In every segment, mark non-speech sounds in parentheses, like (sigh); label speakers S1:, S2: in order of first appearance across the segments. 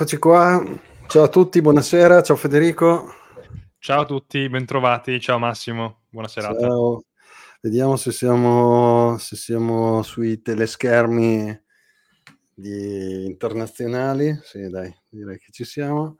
S1: Eccoci qua. Ciao a tutti, buonasera. Ciao Federico.
S2: Ciao a tutti, bentrovati. Ciao Massimo, buona serata.
S1: Ciao. Vediamo se siamo, se siamo sui teleschermi internazionali. Sì, dai, direi che ci siamo.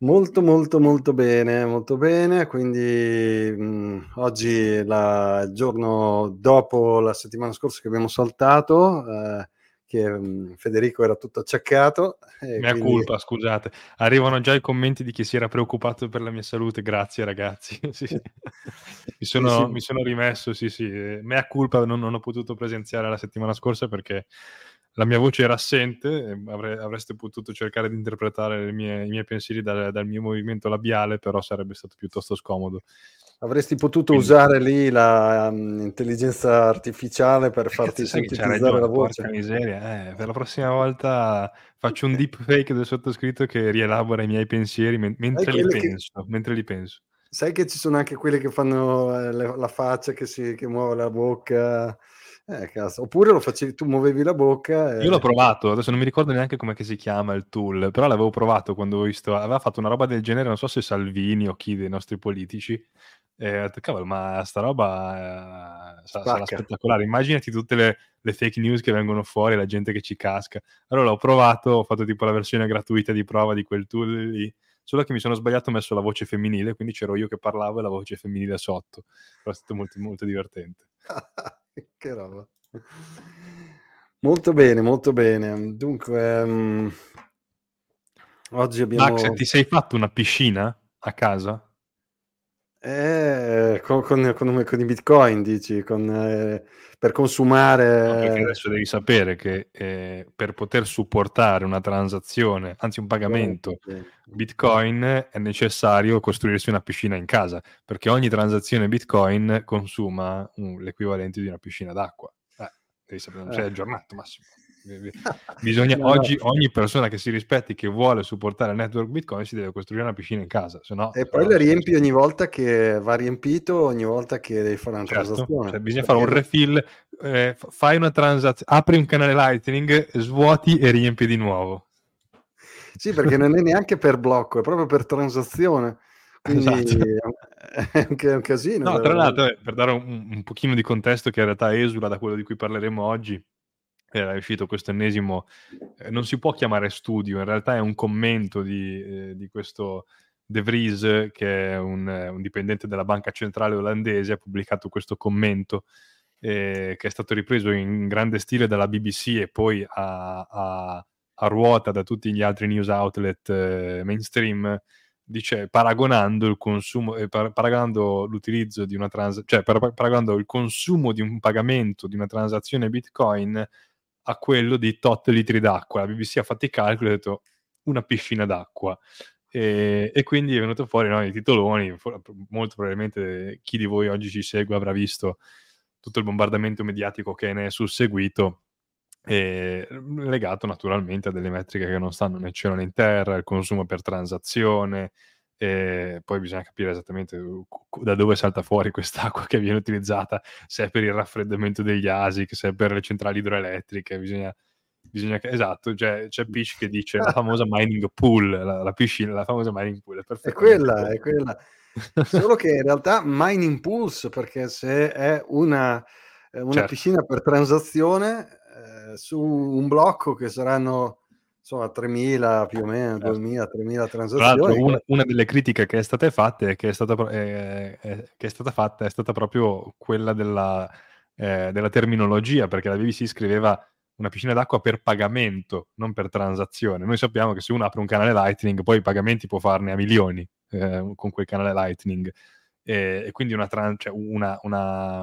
S1: Molto, molto, molto bene, molto bene. Quindi mh, oggi è il giorno dopo la settimana scorsa che abbiamo saltato. Eh, che um, Federico era tutto acciaccato.
S2: Mia quindi... colpa, scusate. Arrivano già i commenti di chi si era preoccupato per la mia salute. Grazie ragazzi. (laughs) sì. Mi, sono, sì, mi, sono, rimesso, sì sì. Mea colpa, non, non, ho potuto presenziare la settimana scorsa perché la mia voce era assente, avre, avreste potuto cercare di interpretare mie, i miei pensieri dal, dal mio movimento labiale, però sarebbe stato piuttosto scomodo.
S1: Avresti potuto Quindi... usare lì l'intelligenza um, artificiale per farti sintetizzare ragione, la voce.
S2: Porca miseria, eh, per la prossima volta faccio un deepfake del sottoscritto che rielabora i miei pensieri men- mentre, li penso, che... mentre li penso.
S1: Sai che ci sono anche quelli che fanno eh, le, la faccia, che, si, che muove la bocca. Eh, cazzo. Oppure lo facevi, tu muovevi la bocca.
S2: E... Io l'ho provato, adesso non mi ricordo neanche come si chiama il tool, però l'avevo provato quando ho visto, aveva fatto una roba del genere, non so se Salvini o chi dei nostri politici, e ho detto, cavolo, ma sta roba eh, sarà, spettacolare. Immaginati tutte le, le, fake news che vengono fuori, la gente che ci casca. Allora l'ho provato, ho fatto tipo la versione gratuita di prova di quel tool lì, solo che mi sono sbagliato, ho messo la voce femminile, quindi c'ero io che parlavo e la voce femminile sotto. Però è stato molto, molto divertente. (laughs)
S1: che roba. Molto bene, molto bene. Dunque, um, oggi abbiamo...
S2: Max, ti sei fatto una piscina a casa?
S1: Eh, con, con, con, con, i bitcoin, dici, eh, per consumare...
S2: No, perché adesso devi sapere che eh, per poter supportare una transazione, anzi un pagamento bitcoin, è necessario costruirsi una piscina in casa, perché ogni transazione bitcoin consuma uh, l'equivalente di una piscina d'acqua. Eh, devi sapere, sei eh. aggiornato, Massimo. (laughs) Bisogna, no, oggi no. ogni persona che si rispetti, che vuole supportare il network Bitcoin, si deve costruire una piscina in casa.
S1: Sennò, e poi la riempi ogni volta che va riempito, ogni volta che devi fare una certo, transazione.
S2: Cioè bisogna fare un refill, eh, fai una transazione, apri un canale Lightning, svuoti e riempi di nuovo.
S1: Sì, perché non è neanche per blocco, è proprio per transazione. Quindi esatto. è, un, è un casino.
S2: No, tra l'altro, eh, per dare un, un pochino di contesto che in realtà esula da quello di cui parleremo oggi, era uscito questo ennesimo, eh, non si può chiamare studio, in realtà è un commento di, eh, di questo De Vries, che è un, un, dipendente della banca centrale olandese, ha pubblicato questo commento eh, che è stato ripreso in grande stile dalla BBC e poi a, a, a ruota da tutti gli altri news outlet eh, mainstream, dice paragonando il consumo, eh, par- paragonando l'utilizzo di una transazione, cioè par- paragonando il consumo di un pagamento di una transazione Bitcoin a quello di tot litri d'acqua. La BBC ha fatto i calcoli e ha detto una piscina d'acqua. E, e quindi è venuto fuori no, i titoloni. Molto probabilmente chi di voi oggi ci segue avrà visto tutto il bombardamento mediatico che ne è susseguito. E legato naturalmente a delle metriche che non stanno né cielo né in terra, il consumo per transazione, e poi bisogna capire esattamente da dove salta fuori (laughs) quest'acqua che viene utilizzata, se è per il raffreddamento degli ASIC, se è per le centrali idroelettriche, bisogna, bisogna esatto, cioè, c'è Pish che dice la famosa (laughs) mining pool, la, la piscina, la famosa mining pool,
S1: è, è quella, è quella. (laughs) Solo che in realtà mining pools, perché se è una, una certo. piscina per transazione, eh, su un blocco che saranno insomma 3.000 più o meno, certo. 2.000, 3.000 transazioni.
S2: Una, una, delle critiche che è stata fatta è che è stata, è, è, che è stata fatta è stata proprio quella della, eh, della terminologia, perché la BBC scriveva una piscina d'acqua per pagamento, non per transazione. Noi sappiamo che se uno apre un canale Lightning, poi i pagamenti può farne a milioni eh, con quel canale Lightning. E, e quindi una, tran- cioè una, una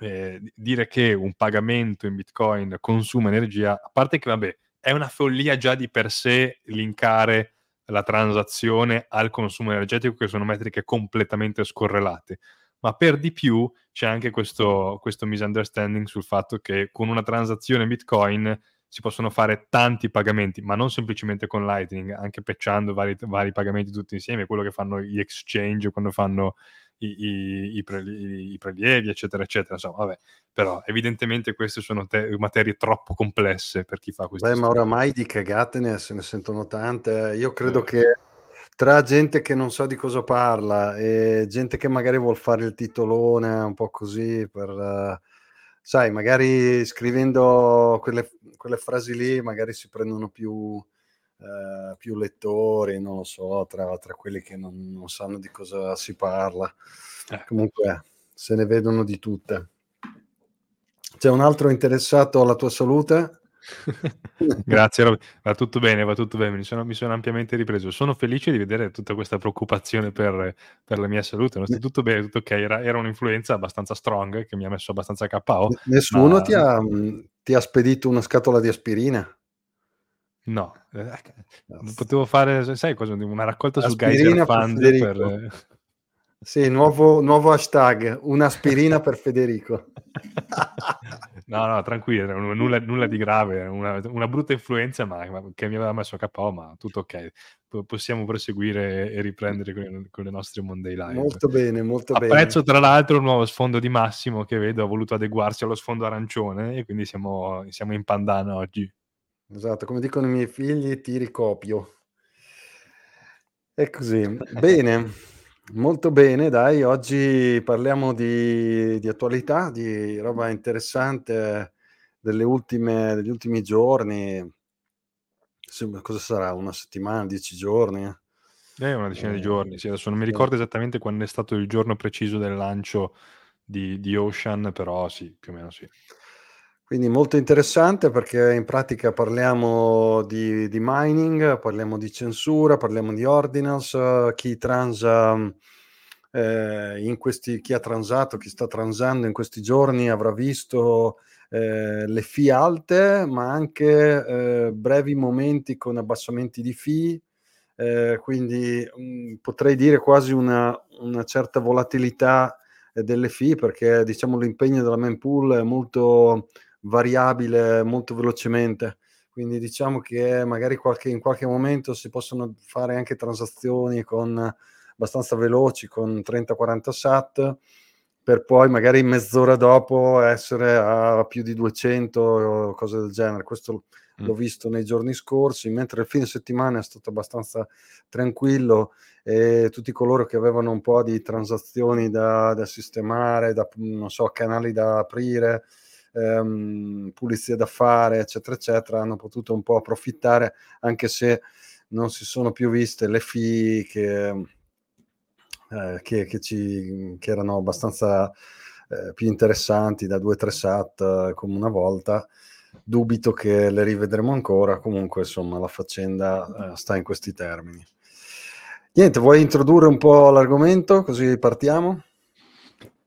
S2: eh, dire che un pagamento in Bitcoin consuma energia, a parte che vabbè, è una follia già di per sé linkare la transazione al consumo energetico, che sono metriche completamente scorrelate. Ma per di più c'è anche questo, questo misunderstanding sul fatto che con una transazione Bitcoin si possono fare tanti pagamenti, ma non semplicemente con Lightning, anche patchando vari, vari pagamenti tutti insieme, quello che fanno gli exchange quando fanno i, i, prelievi, i, prelievi, eccetera, eccetera. Insomma, vabbè, però evidentemente queste sono te- materie troppo complesse per chi fa questo.
S1: Beh, ma oramai di cagate ne, se ne sentono tante. Io credo eh. che tra gente che non sa di cosa parla e gente che magari vuol fare il titolone un po' così per... Uh, sai, magari scrivendo quelle, quelle, frasi lì magari si prendono più, uh, più lettori, non lo so, tra, tra quelli che non, non, sanno di cosa si parla. Eh. Comunque se ne vedono di tutte. C'è un altro interessato alla tua salute? (laughs)
S2: Grazie, va tutto bene, va tutto bene, mi sono, mi sono, ampiamente ripreso. Sono felice di vedere tutta questa preoccupazione per, per la mia salute. Non sta tutto bene, tutto ok. Era, era, un'influenza abbastanza strong che mi ha messo abbastanza KO.
S1: Nessuno ma... ti, ha, ti, ha, spedito una scatola di aspirina?
S2: No, eh, potevo fare, sai cosa, una raccolta aspirina sul Geyser Fund per...
S1: Sì, nuovo, nuovo hashtag, un'aspirina per Federico. (laughs)
S2: no, no, tranquillo, nulla, nulla di grave, una, una brutta influenza ma, che mi aveva messo a KO, ma tutto ok. P- possiamo proseguire e riprendere con, con, le nostre Monday Live.
S1: Molto bene, molto
S2: Apprezzo,
S1: bene.
S2: Apprezzo tra l'altro il nuovo sfondo di Massimo che vedo ha voluto adeguarsi allo sfondo arancione e quindi siamo, siamo in pandana oggi.
S1: Esatto, come dicono i miei figli, ti ricopio. È così. (laughs) Bene. Molto bene, dai, oggi parliamo di, di attualità, di roba interessante delle ultime, degli ultimi giorni. Cosa sarà? Una settimana, dieci giorni?
S2: Eh, una decina eh, di giorni, sì. Adesso non mi ricordo esattamente quando è stato il giorno preciso del lancio di, di Ocean, però sì, più o meno sì.
S1: Quindi molto interessante perché in pratica parliamo di, di mining, parliamo di censura, parliamo di ordinance, chi transa eh, in questi, chi ha transato, chi sta transando in questi giorni avrà visto eh, le fee alte, ma anche eh, brevi momenti con abbassamenti di fee, eh, quindi mh, mm, potrei dire quasi una, una certa volatilità eh, delle fee perché diciamo l'impegno della main pool è molto variabile molto velocemente. Quindi diciamo che magari qualche, in qualche momento si possono fare anche transazioni con, abbastanza veloci con 30-40 SAT per poi magari mezz'ora dopo essere a più di 200 o cose del genere. Questo mm. l'ho visto nei giorni scorsi, mentre il fine settimana è stato abbastanza tranquillo e tutti coloro che avevano un po' di transazioni da, da sistemare, da, non so, canali da aprire, ehm, pulizie da fare, eccetera, eccetera, hanno potuto un po' approfittare, anche se non si sono più viste le fee che, eh, che, che, ci, che erano abbastanza eh, più interessanti da 2-3 sat eh, come una volta. Dubito che le rivedremo ancora, comunque insomma la faccenda eh, sta in questi termini. Niente, vuoi introdurre un po' l'argomento così partiamo?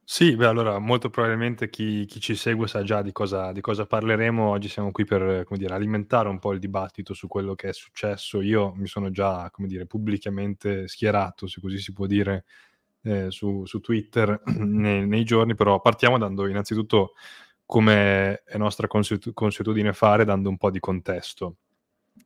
S2: Sì, beh, allora molto probabilmente chi, chi ci segue sa già di cosa, di cosa parleremo. Oggi siamo qui per, come dire, alimentare un po' il dibattito su quello che è successo. Io mi sono già, come dire, pubblicamente schierato, se così si può dire, eh, su, su Twitter (clears throat) nei, nei giorni, però partiamo dando innanzitutto, come è nostra consuetu- consuetudine fare, dando un po' di contesto.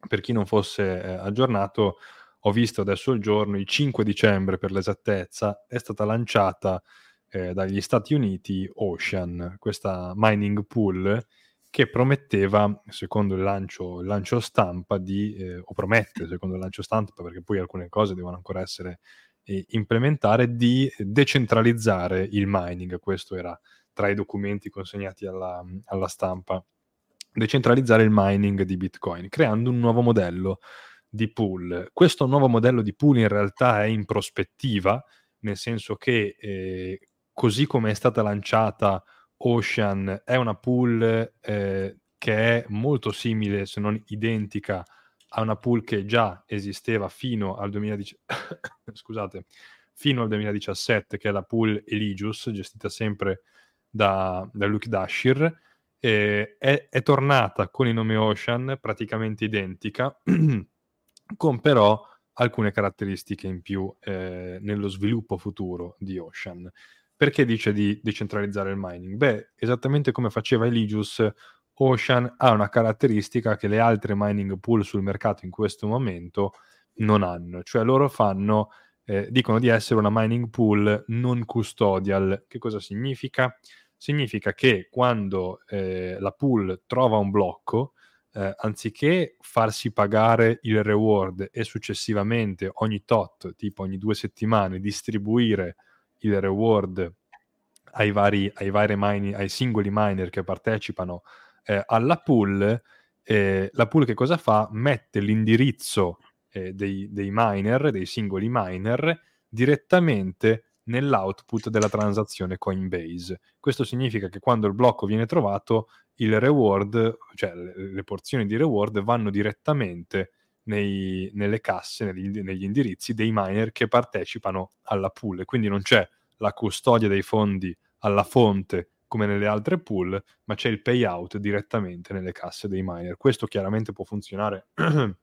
S2: Per chi non fosse eh, aggiornato, ho visto adesso il giorno, il 5 dicembre per l'esattezza, è stata lanciata eh, dagli Stati Uniti Ocean, questa mining pool che prometteva, secondo il lancio, il lancio stampa, di, eh, o promette, secondo il lancio stampa, perché poi alcune cose devono ancora essere eh, implementate, di decentralizzare il mining. Questo era tra i documenti consegnati alla, alla stampa. Decentralizzare il mining di Bitcoin, creando un nuovo modello di pool. Questo nuovo modello di pool in realtà è in prospettiva, nel senso che eh, così come è stata lanciata Ocean, è una pool eh, che è molto simile, se non identica, a una pool che già esisteva fino al, 2010... (coughs) Scusate, fino al 2017, che è la pool Eligius, gestita sempre da, da Luke Dashir. Eh, è, è, tornata con il nome Ocean praticamente identica, (clears throat) con però alcune caratteristiche in più eh, nello sviluppo futuro di Ocean. Perché dice di decentralizzare il mining? Beh, esattamente come faceva Eligius, Ocean ha una caratteristica che le altre mining pool sul mercato in questo momento non hanno, cioè loro fanno eh, dicono di essere una mining pool non custodial. Che cosa significa? Significa che quando eh, la pool trova un blocco, eh, anziché farsi pagare il reward e successivamente ogni tot, tipo ogni due settimane, distribuire il reward ai vari, ai vari mini, ai singoli miner che partecipano eh, alla pool, eh, la pool che cosa fa? Mette l'indirizzo eh, dei, dei miner, dei singoli miner, direttamente nell'output della transazione Coinbase. Questo significa che quando il blocco viene trovato, il reward, cioè le, le porzioni di reward vanno direttamente nei, nelle casse, negli, negli, indirizzi dei miner che partecipano alla pool. Quindi non c'è la custodia dei fondi alla fonte come nelle altre pool, ma c'è il payout direttamente nelle casse dei miner. Questo chiaramente può funzionare (clears throat)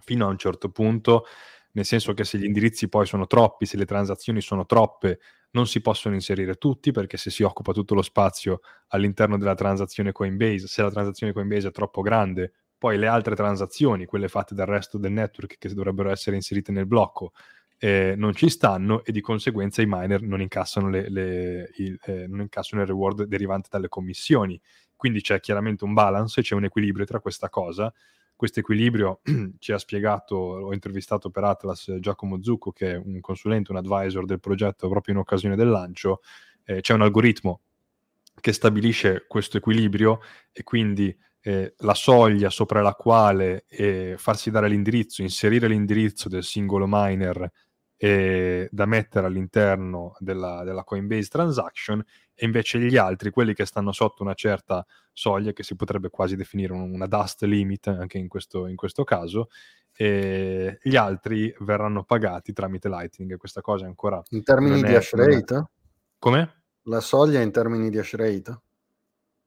S2: fino a un certo punto, nel senso che se gli indirizzi poi sono troppi, se le transazioni sono troppe, non si possono inserire tutti perché se si occupa tutto lo spazio all'interno della transazione Coinbase, se la transazione Coinbase è troppo grande, poi le altre transazioni, quelle fatte dal resto del network che dovrebbero essere inserite nel blocco, eh, non ci stanno e di conseguenza i miner non incassano, le, le, il, eh, non incassano il reward derivante dalle commissioni. Quindi c'è chiaramente un balance, c'è un equilibrio tra questa cosa questo equilibrio (clears throat) ci ha spiegato, ho intervistato per Atlas Giacomo Zucco, che è un consulente, un advisor del progetto proprio in occasione del lancio. Eh, c'è un algoritmo che stabilisce questo equilibrio e quindi eh, la soglia sopra la quale eh, farsi dare l'indirizzo, inserire l'indirizzo del singolo miner eh, da mettere all'interno della, della, Coinbase transaction e invece gli altri, quelli che stanno sotto una certa soglia, che si potrebbe quasi definire una dust limit anche in questo, in questo caso, gli altri verranno pagati tramite Lightning. Questa cosa è ancora...
S1: In termini di hash rate?
S2: Come?
S1: La soglia in termini di hash rate?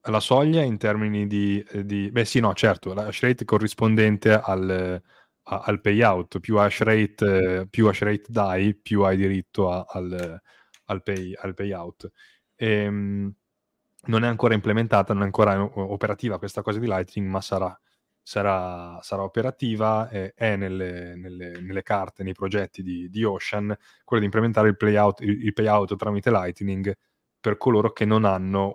S2: La soglia in termini di, di... Beh sì, no, certo, la hash rate corrispondente al a, al payout, più hash rate, più hash rate dai, più hai diritto a, al, al, pay, al payout. E, ehm, non è ancora implementata, non è ancora operativa questa cosa di Lightning, ma sarà, sarà, sarà operativa, eh, è nelle, nelle, nelle, carte, nei progetti di, di, Ocean, quello di implementare il payout, il, il payout tramite Lightning per coloro che non,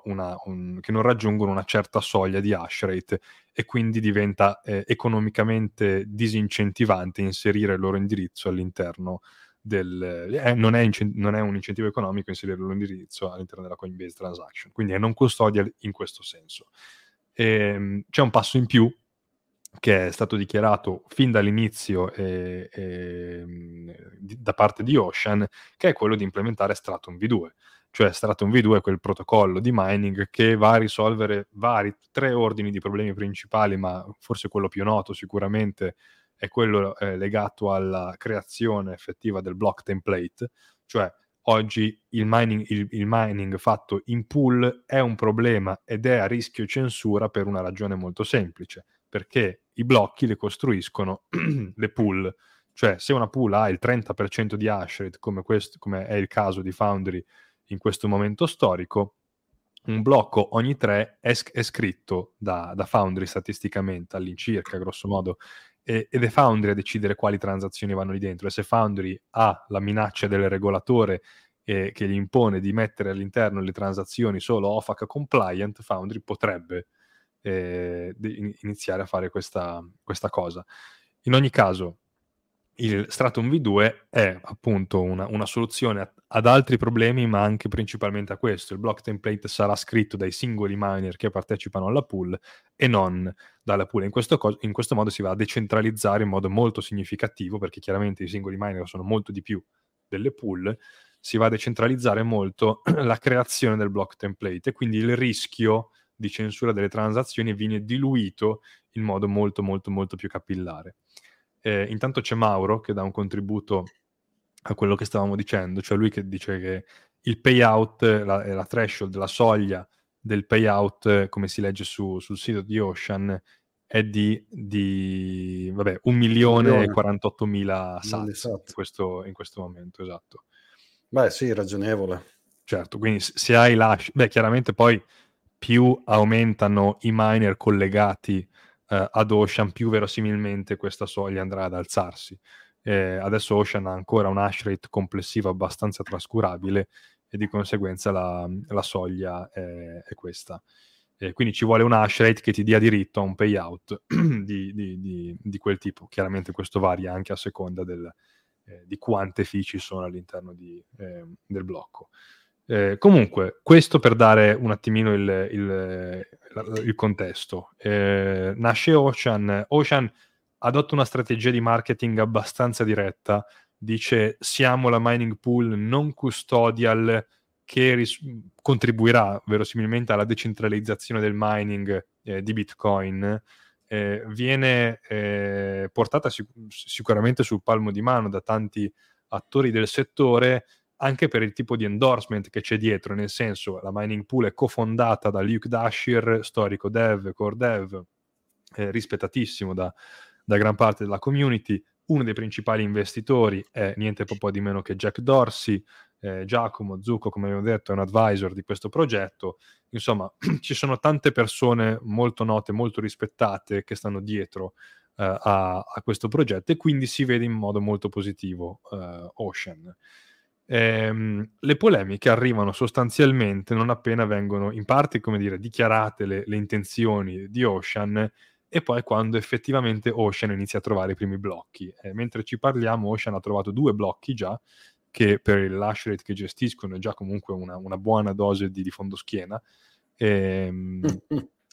S2: una, un, che non raggiungono una certa soglia di hash rate e quindi diventa eh, economicamente disincentivante inserire il loro indirizzo all'interno del... Eh, non, è incent- non, è un incentivo economico inserire il loro indirizzo all'interno della Coinbase Transaction, quindi è non custodial in questo senso. E, ehm, c'è un passo in più che è stato dichiarato fin dall'inizio eh, eh, da parte di Ocean, che è quello di implementare Stratum V2 cioè Stratum V2 è quel protocollo di mining che va a risolvere vari, tre ordini di problemi principali, ma forse quello più noto sicuramente è quello eh, legato alla creazione effettiva del block template, cioè oggi il mining, il, il mining fatto in pool è un problema ed è a rischio censura per una ragione molto semplice, perché i blocchi le costruiscono (clears throat) le pool, cioè se una pool ha il 30% di hash rate, come, questo, come è il caso di Foundry in questo momento storico, un blocco ogni tre è, è scritto da, da, Foundry statisticamente, all'incirca, grosso modo, e, ed è Foundry a decidere quali transazioni vanno lì dentro. E se Foundry ha la minaccia del regolatore eh, che gli impone di mettere all'interno le transazioni solo OFAC compliant, Foundry potrebbe eh, iniziare a fare questa, questa cosa. In ogni caso, il Stratum V2 è appunto una, una soluzione ad altri problemi, ma anche principalmente a questo. Il block template sarà scritto dai singoli miner che partecipano alla pool e non dalla pool. In questo, co- in questo modo si va a decentralizzare in modo molto significativo, perché chiaramente i singoli miner sono molto di più delle pool, si va a decentralizzare molto (clears throat) la creazione del block template e quindi il rischio di censura delle transazioni viene diluito in modo molto molto molto più capillare. Eh, intanto c'è Mauro che dà un contributo a quello che stavamo dicendo, cioè lui che dice che il payout, la, la threshold, la soglia del payout, come si legge su, sul sito di Ocean, è di, di vabbè, 1 milione e 48 mila sats in, questo, in questo momento, esatto.
S1: Beh sì, ragionevole.
S2: Certo, quindi se hai la... Beh, chiaramente poi più aumentano i miner collegati eh, ad Ocean, più verosimilmente questa soglia andrà ad alzarsi. Eh, adesso Ocean ha ancora un hash rate complessivo abbastanza trascurabile e di conseguenza la, la soglia è, è questa. Eh, quindi ci vuole un hash rate che ti dia diritto a un payout (clears throat) di, di, di, di, quel tipo. Chiaramente questo varia anche a seconda del, eh, di quante fee ci sono all'interno eh, del blocco. Eh, comunque, questo per dare un attimino il, il, il contesto. Eh, nasce Ocean. Ocean adotta una strategia di marketing abbastanza diretta. Dice siamo la mining pool non custodial che ris- contribuirà verosimilmente alla decentralizzazione del mining eh, di Bitcoin, eh, viene eh, portata sic- sicuramente sul palmo di mano da tanti attori del settore anche per il tipo di endorsement che c'è dietro, nel senso la mining pool è cofondata da Luke Dashir, storico dev, core dev, eh, rispettatissimo da, da gran parte della community, uno dei principali investitori è niente po' di meno che Jack Dorsey, eh, Giacomo Zucco, come abbiamo detto, è un advisor di questo progetto. Insomma, (clears throat) ci sono tante persone molto note, molto rispettate che stanno dietro eh, a, a, questo progetto e quindi si vede in modo molto positivo eh, Ocean. Ehm, le polemiche arrivano sostanzialmente non appena vengono in parte, come dire, dichiarate le, le intenzioni di Ocean e poi quando effettivamente Ocean inizia a trovare i primi blocchi. Eh, mentre ci parliamo, Ocean ha trovato due blocchi già, che per il lash rate che gestiscono è già comunque una, una buona dose di, di fondo schiena. E, ehm,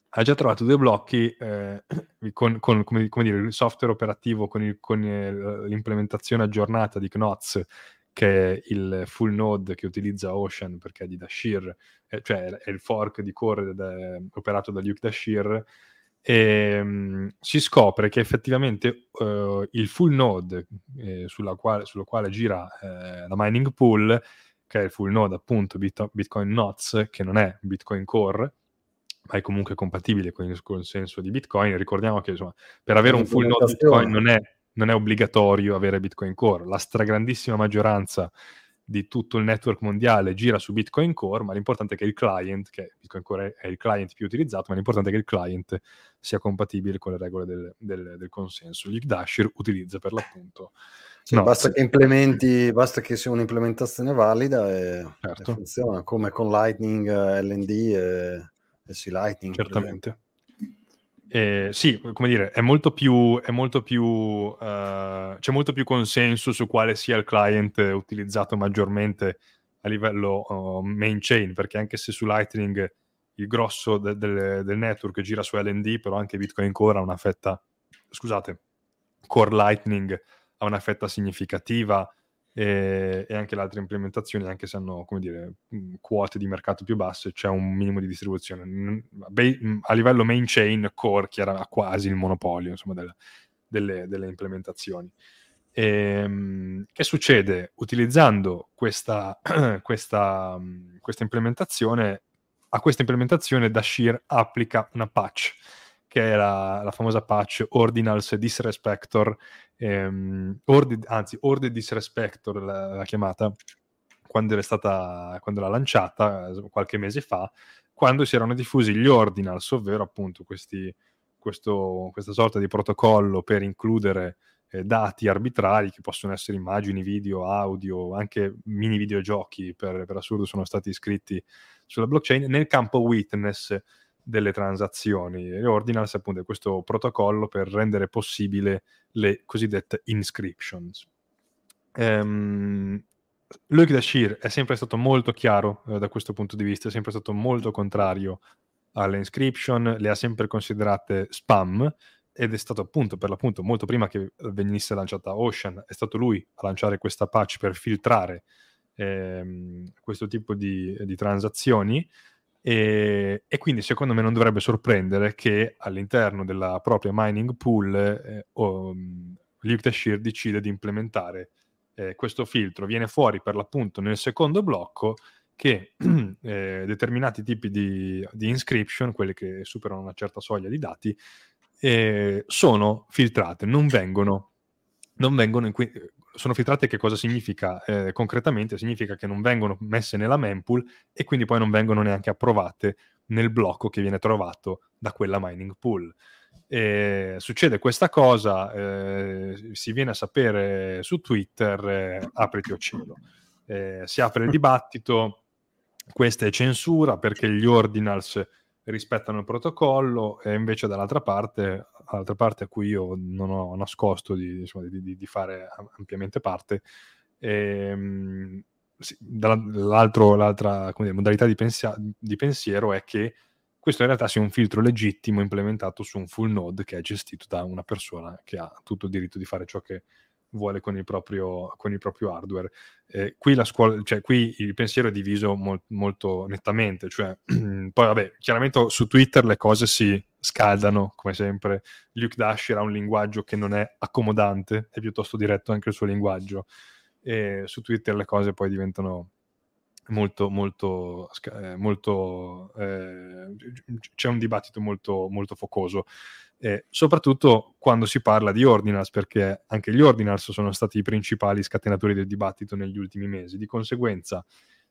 S2: ha già trovato due blocchi eh, con, con come, come dire, il software operativo, con, il, con il, l'implementazione aggiornata di Knots, che è il full node che utilizza Ocean perché è di Dashir, eh, cioè è il fork di core da, operato da Luke Dashir e, mh, si scopre che effettivamente uh, il full node eh, sulla quale, sullo quale gira eh, la mining pool, che è il full node appunto Bit- Bitcoin Nots, che non è Bitcoin Core, ma è comunque compatibile con il consenso di Bitcoin. Ricordiamo che insomma, per avere un full node Bitcoin non è, non è obbligatorio avere Bitcoin Core. La stragrandissima maggioranza di tutto il network mondiale gira su Bitcoin Core, ma l'importante è che il client, che Bitcoin Core è il client più utilizzato, ma l'importante è che il client sia compatibile con le regole del, del, del consenso. Dashir utilizza per l'appunto.
S1: Sì, no, basta, che implementi, basta che sia un'implementazione valida e, certo. e funziona, come con Lightning, LND e, e C Lightning.
S2: Certamente. Eh, sì, come dire, è molto più, è molto più uh, c'è molto più consenso su quale sia il client utilizzato maggiormente a livello uh, main chain, perché anche se su Lightning il grosso de- de- del network gira su LND, però anche Bitcoin Core ha una fetta, scusate, Core Lightning ha una fetta significativa e, e, anche le altre implementazioni, anche se hanno come dire, quote di mercato più basse, c'è un minimo di distribuzione. A livello main chain, Core chiara, quasi il monopolio insomma, delle, delle, delle implementazioni. E, ehm, che succede? Utilizzando questa, (clears throat) questa, questa implementazione, a questa implementazione Dashir applica una patch che è la, la famosa patch Ordinals Disrespector, ehm, ordi, anzi Order Disrespector l'ha, chiamata, quando, stata, quando l'ha lanciata qualche mese fa, quando si erano diffusi gli Ordinals, ovvero appunto questi, questo, questa sorta di protocollo per includere eh, dati arbitrari che possono essere immagini, video, audio, anche mini videogiochi per, per assurdo sono stati iscritti sulla blockchain nel campo witness delle transazioni. E Ordinals appunto è questo protocollo per rendere possibile le cosiddette inscriptions. Um, Luke Dashir è sempre stato molto chiaro eh, da questo punto di vista, è sempre stato molto contrario alle inscription, le ha sempre considerate spam ed è stato appunto per l'appunto molto prima che venisse lanciata Ocean, è stato lui a lanciare questa patch per filtrare ehm, questo tipo di, di transazioni e, e, quindi secondo me non dovrebbe sorprendere che all'interno della propria mining pool eh, oh, Liquidashare decide di implementare eh, questo filtro. Viene fuori per l'appunto nel secondo blocco che (clears throat) eh, determinati tipi di, di, inscription, quelle che superano una certa soglia di dati, eh, sono filtrate, non vengono, non vengono in, sono filtrate che cosa significa eh, concretamente? Significa che non vengono messe nella mempool e quindi poi non vengono neanche approvate nel blocco che viene trovato da quella mining pool. E succede questa cosa, eh, si viene a sapere su Twitter, eh, apriti o cielo. Eh, si apre il dibattito, questa è censura perché gli ordinals rispettano il protocollo e invece dall'altra parte, parte a cui io non ho nascosto di, insomma, di, di, fare ampiamente parte, ehm, sì, l'altra dire, modalità di, pensia- di pensiero è che questo in realtà sia un filtro legittimo implementato su un full node che è gestito da una persona che ha tutto il diritto di fare ciò che vuole con il proprio, con il proprio hardware. Eh, qui, la scuola, cioè, qui il pensiero è diviso mol, molto nettamente, cioè, (clears throat) poi vabbè, chiaramente su Twitter le cose si scaldano, come sempre. Luke Dasher ha un linguaggio che non è accomodante, è piuttosto diretto anche il suo linguaggio. E su Twitter le cose poi diventano molto, molto, eh, molto eh, c'è un dibattito molto, molto focoso, eh, soprattutto quando si parla di ordinals, perché anche gli ordinals sono stati i principali scatenatori del dibattito negli ultimi mesi. Di conseguenza,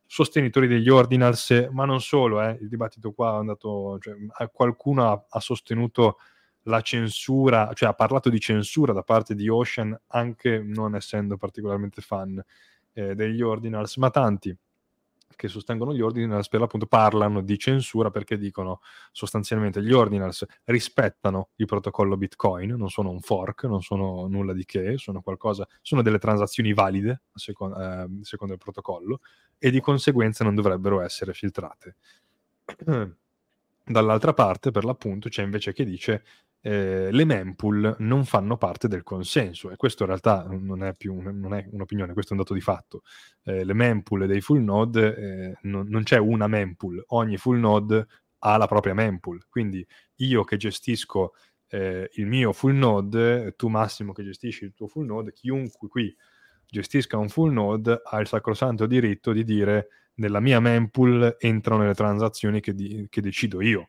S2: sostenitori degli ordinals, ma non solo, eh, il dibattito qua è andato, cioè, qualcuno ha, ha sostenuto la censura, cioè ha parlato di censura da parte di Ocean, anche non essendo particolarmente fan eh, degli ordinals, ma tanti che sostengono gli ordinals per l'appunto parlano di censura perché dicono sostanzialmente gli ordinals rispettano il protocollo Bitcoin, non sono un fork, non sono nulla di che, sono qualcosa, sono delle transazioni valide secondo, eh, secondo il protocollo e di conseguenza non dovrebbero essere filtrate. (clears throat) Dall'altra parte, per l'appunto, c'è invece che dice eh, le mempool non fanno parte del consenso e questo in realtà non è più non è un'opinione, questo è un dato di fatto. Eh, le mempool dei full node, eh, non, non, c'è una mempool, ogni full node ha la propria mempool, quindi io che gestisco eh, il mio full node, tu Massimo che gestisci il tuo full node, chiunque qui gestisca un full node ha il sacrosanto diritto di dire nella mia mempool entrano le transazioni che, di, che decido io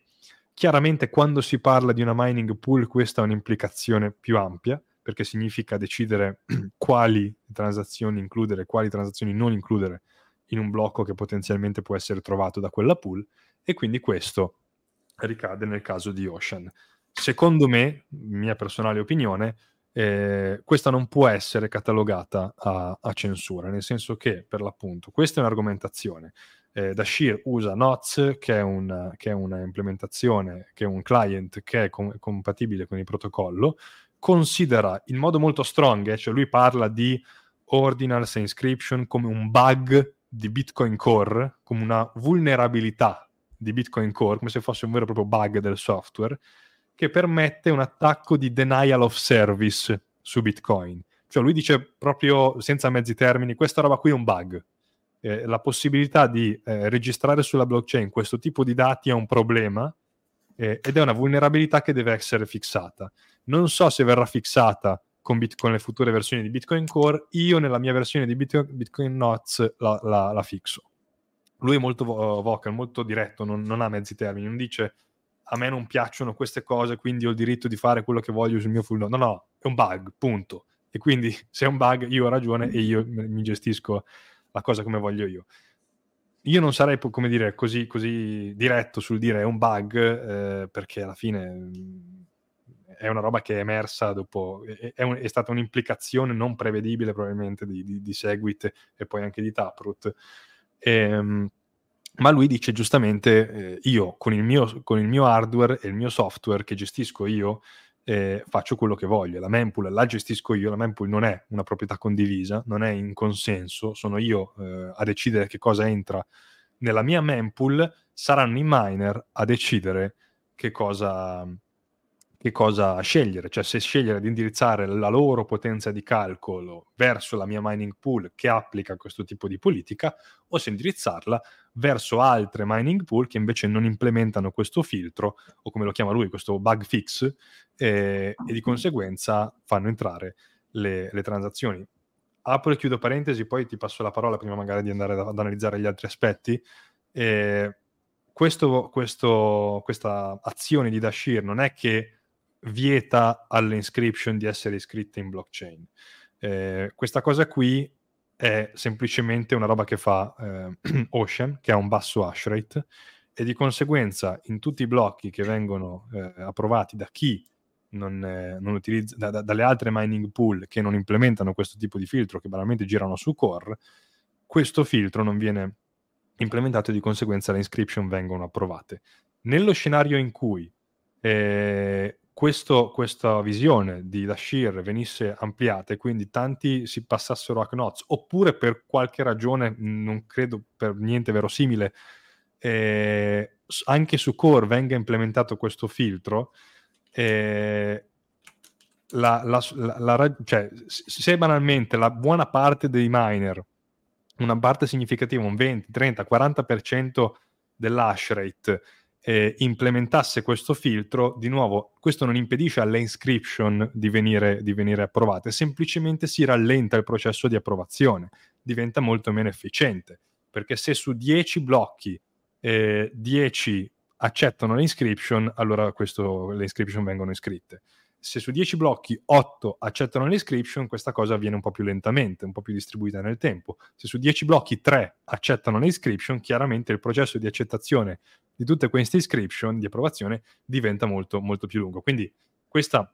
S2: Chiaramente quando si parla di una mining pool questa è un'implicazione più ampia, perché significa decidere (clears throat) quali transazioni includere, quali transazioni non includere in un blocco che potenzialmente può essere trovato da quella pool, e quindi questo ricade nel caso di Ocean. Secondo me, mia personale opinione, eh, questa non può essere catalogata a, a, censura, nel senso che, per l'appunto, questa è un'argomentazione eh, Dashir usa Noz, che è, che è, una implementazione, che è un client che è com- compatibile con il protocollo, considera in modo molto strong, eh, cioè lui parla di ordinals e inscription come un bug di Bitcoin Core, come una vulnerabilità di Bitcoin Core, come se fosse un vero e proprio bug del software, che permette un attacco di denial of service su Bitcoin. Cioè lui dice proprio senza mezzi termini, questa roba qui è un bug, eh, la possibilità di eh, registrare sulla blockchain questo tipo di dati è un problema eh, ed è una vulnerabilità che deve essere fissata. Non so se verrà fissata con, Bit- con le future versioni di Bitcoin Core, io nella mia versione di Bitcoin, Bitcoin Notes la, la, la, fixo. Lui è molto vo- vocal, molto diretto, non, non ha mezzi termini, non dice a me non piacciono queste cose, quindi ho il diritto di fare quello che voglio sul mio full node. No, no, è un bug, punto. E quindi (laughs) se è un bug io ho ragione e io mi gestisco la cosa come voglio io. Io non sarei, come dire, così, così diretto sul dire è un bug, eh, perché alla fine mm, è una roba che è emersa dopo, è, un, è stata un'implicazione non prevedibile probabilmente di, di, di, Segwit e poi anche di Taproot. E, ehm, ma lui dice giustamente, eh, io con il, mio, con il mio hardware e il mio software che gestisco io, eh, faccio quello che voglio. La mempool la gestisco io, la mempool non è una proprietà condivisa, non è in consenso, sono io eh, a decidere che cosa entra nella mia mempool, saranno i miner a decidere che cosa, che cosa scegliere, cioè se scegliere di indirizzare la loro potenza di calcolo verso la mia mining pool che applica questo tipo di politica o se indirizzarla verso altre mining pool che invece non implementano questo filtro o come lo chiama lui questo bug fix eh, e di conseguenza fanno entrare le, le, transazioni. Apro e chiudo parentesi, poi ti passo la parola prima magari di andare ad, analizzare gli altri aspetti. Eh, questo, questo, questa azione di Dashir non è che vieta alle inscription di essere iscritte in blockchain. Eh, questa cosa qui è semplicemente una roba che fa eh, (clears throat) Ocean, che ha un basso hash rate, e di conseguenza in tutti i blocchi che vengono eh, approvati da chi non, eh, non utilizza, da, da, dalle altre mining pool che non implementano questo tipo di filtro, che banalmente girano su core, questo filtro non viene implementato e di conseguenza le inscription vengono approvate. Nello scenario in cui eh, questo, questa visione di Dashir venisse ampliata e quindi tanti si passassero a Knots, oppure per qualche ragione, non credo per niente verosimile, eh, anche su Core venga implementato questo filtro, eh, la, la, la, cioè, se banalmente la buona parte dei miner, una parte significativa, un 20, 30, 40% dell'hash rate, eh, implementasse questo filtro, di nuovo, questo non impedisce alle inscription di venire, di venire approvate, semplicemente si rallenta il processo di approvazione, diventa molto meno efficiente, perché se su 10 blocchi eh, 10 accettano le inscription, allora questo, le inscription vengono iscritte. Se su 10 blocchi 8 accettano le inscription, questa cosa avviene un po' più lentamente, un po' più distribuita nel tempo. Se su 10 blocchi 3 accettano le inscription, chiaramente il processo di accettazione di tutte queste inscription, di approvazione, diventa molto, molto più lungo. Quindi questa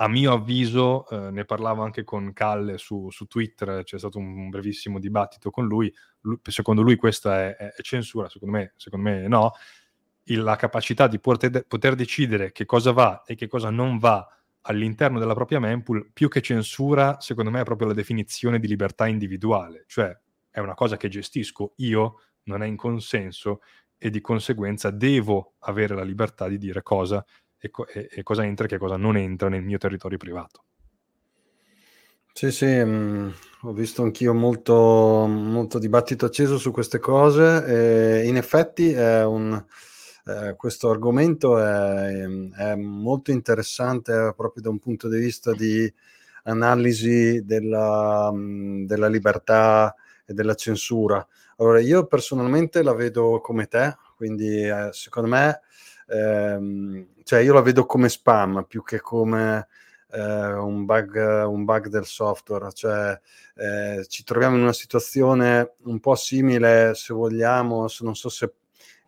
S2: a mio avviso, eh, ne parlavo anche con Calle su, su, Twitter, c'è stato un brevissimo dibattito con lui, lui secondo lui questa è, è, censura, secondo me, secondo me no, la capacità di poter, poter, decidere che cosa va e che cosa non va all'interno della propria mempool, più che censura, secondo me è proprio la definizione di libertà individuale, cioè è una cosa che gestisco io, non è in consenso e di conseguenza devo avere la libertà di dire cosa e, co- e, cosa entra e che cosa non entra nel mio territorio privato.
S1: Sì, sì, mh, mm, ho visto anch'io molto, molto, dibattito acceso su queste cose e in effetti è un, eh, questo argomento è, è, molto interessante proprio da un punto di vista di analisi della, della libertà e della censura. Allora, io personalmente la vedo come te, quindi eh, secondo me ehm, cioè io la vedo come spam più che come eh, un, bug, un, bug, del software, cioè eh, ci troviamo in una situazione un po' simile, se vogliamo, se non so se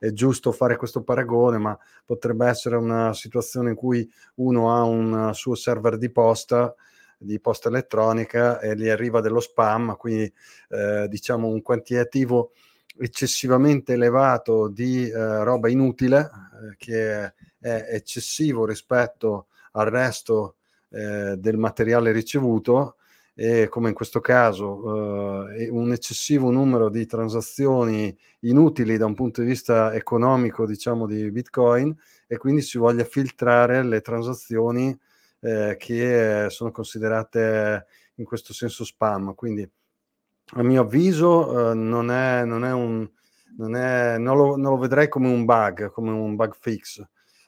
S1: è giusto fare questo paragone, ma potrebbe essere una situazione in cui uno ha un suo server di posta di posta elettronica e gli arriva dello spam, quindi eh, diciamo un quantitativo eccessivamente elevato di eh, roba inutile eh, che è eccessivo rispetto al resto eh, del materiale ricevuto e come in questo caso eh, un eccessivo numero di transazioni inutili da un punto di vista economico diciamo di bitcoin e quindi si voglia filtrare le transazioni eh, che sono considerate in questo senso spam. Quindi a mio avviso eh, non, è, non, è un, non, è, non, lo, non, lo, vedrei come un bug, come un bug fix,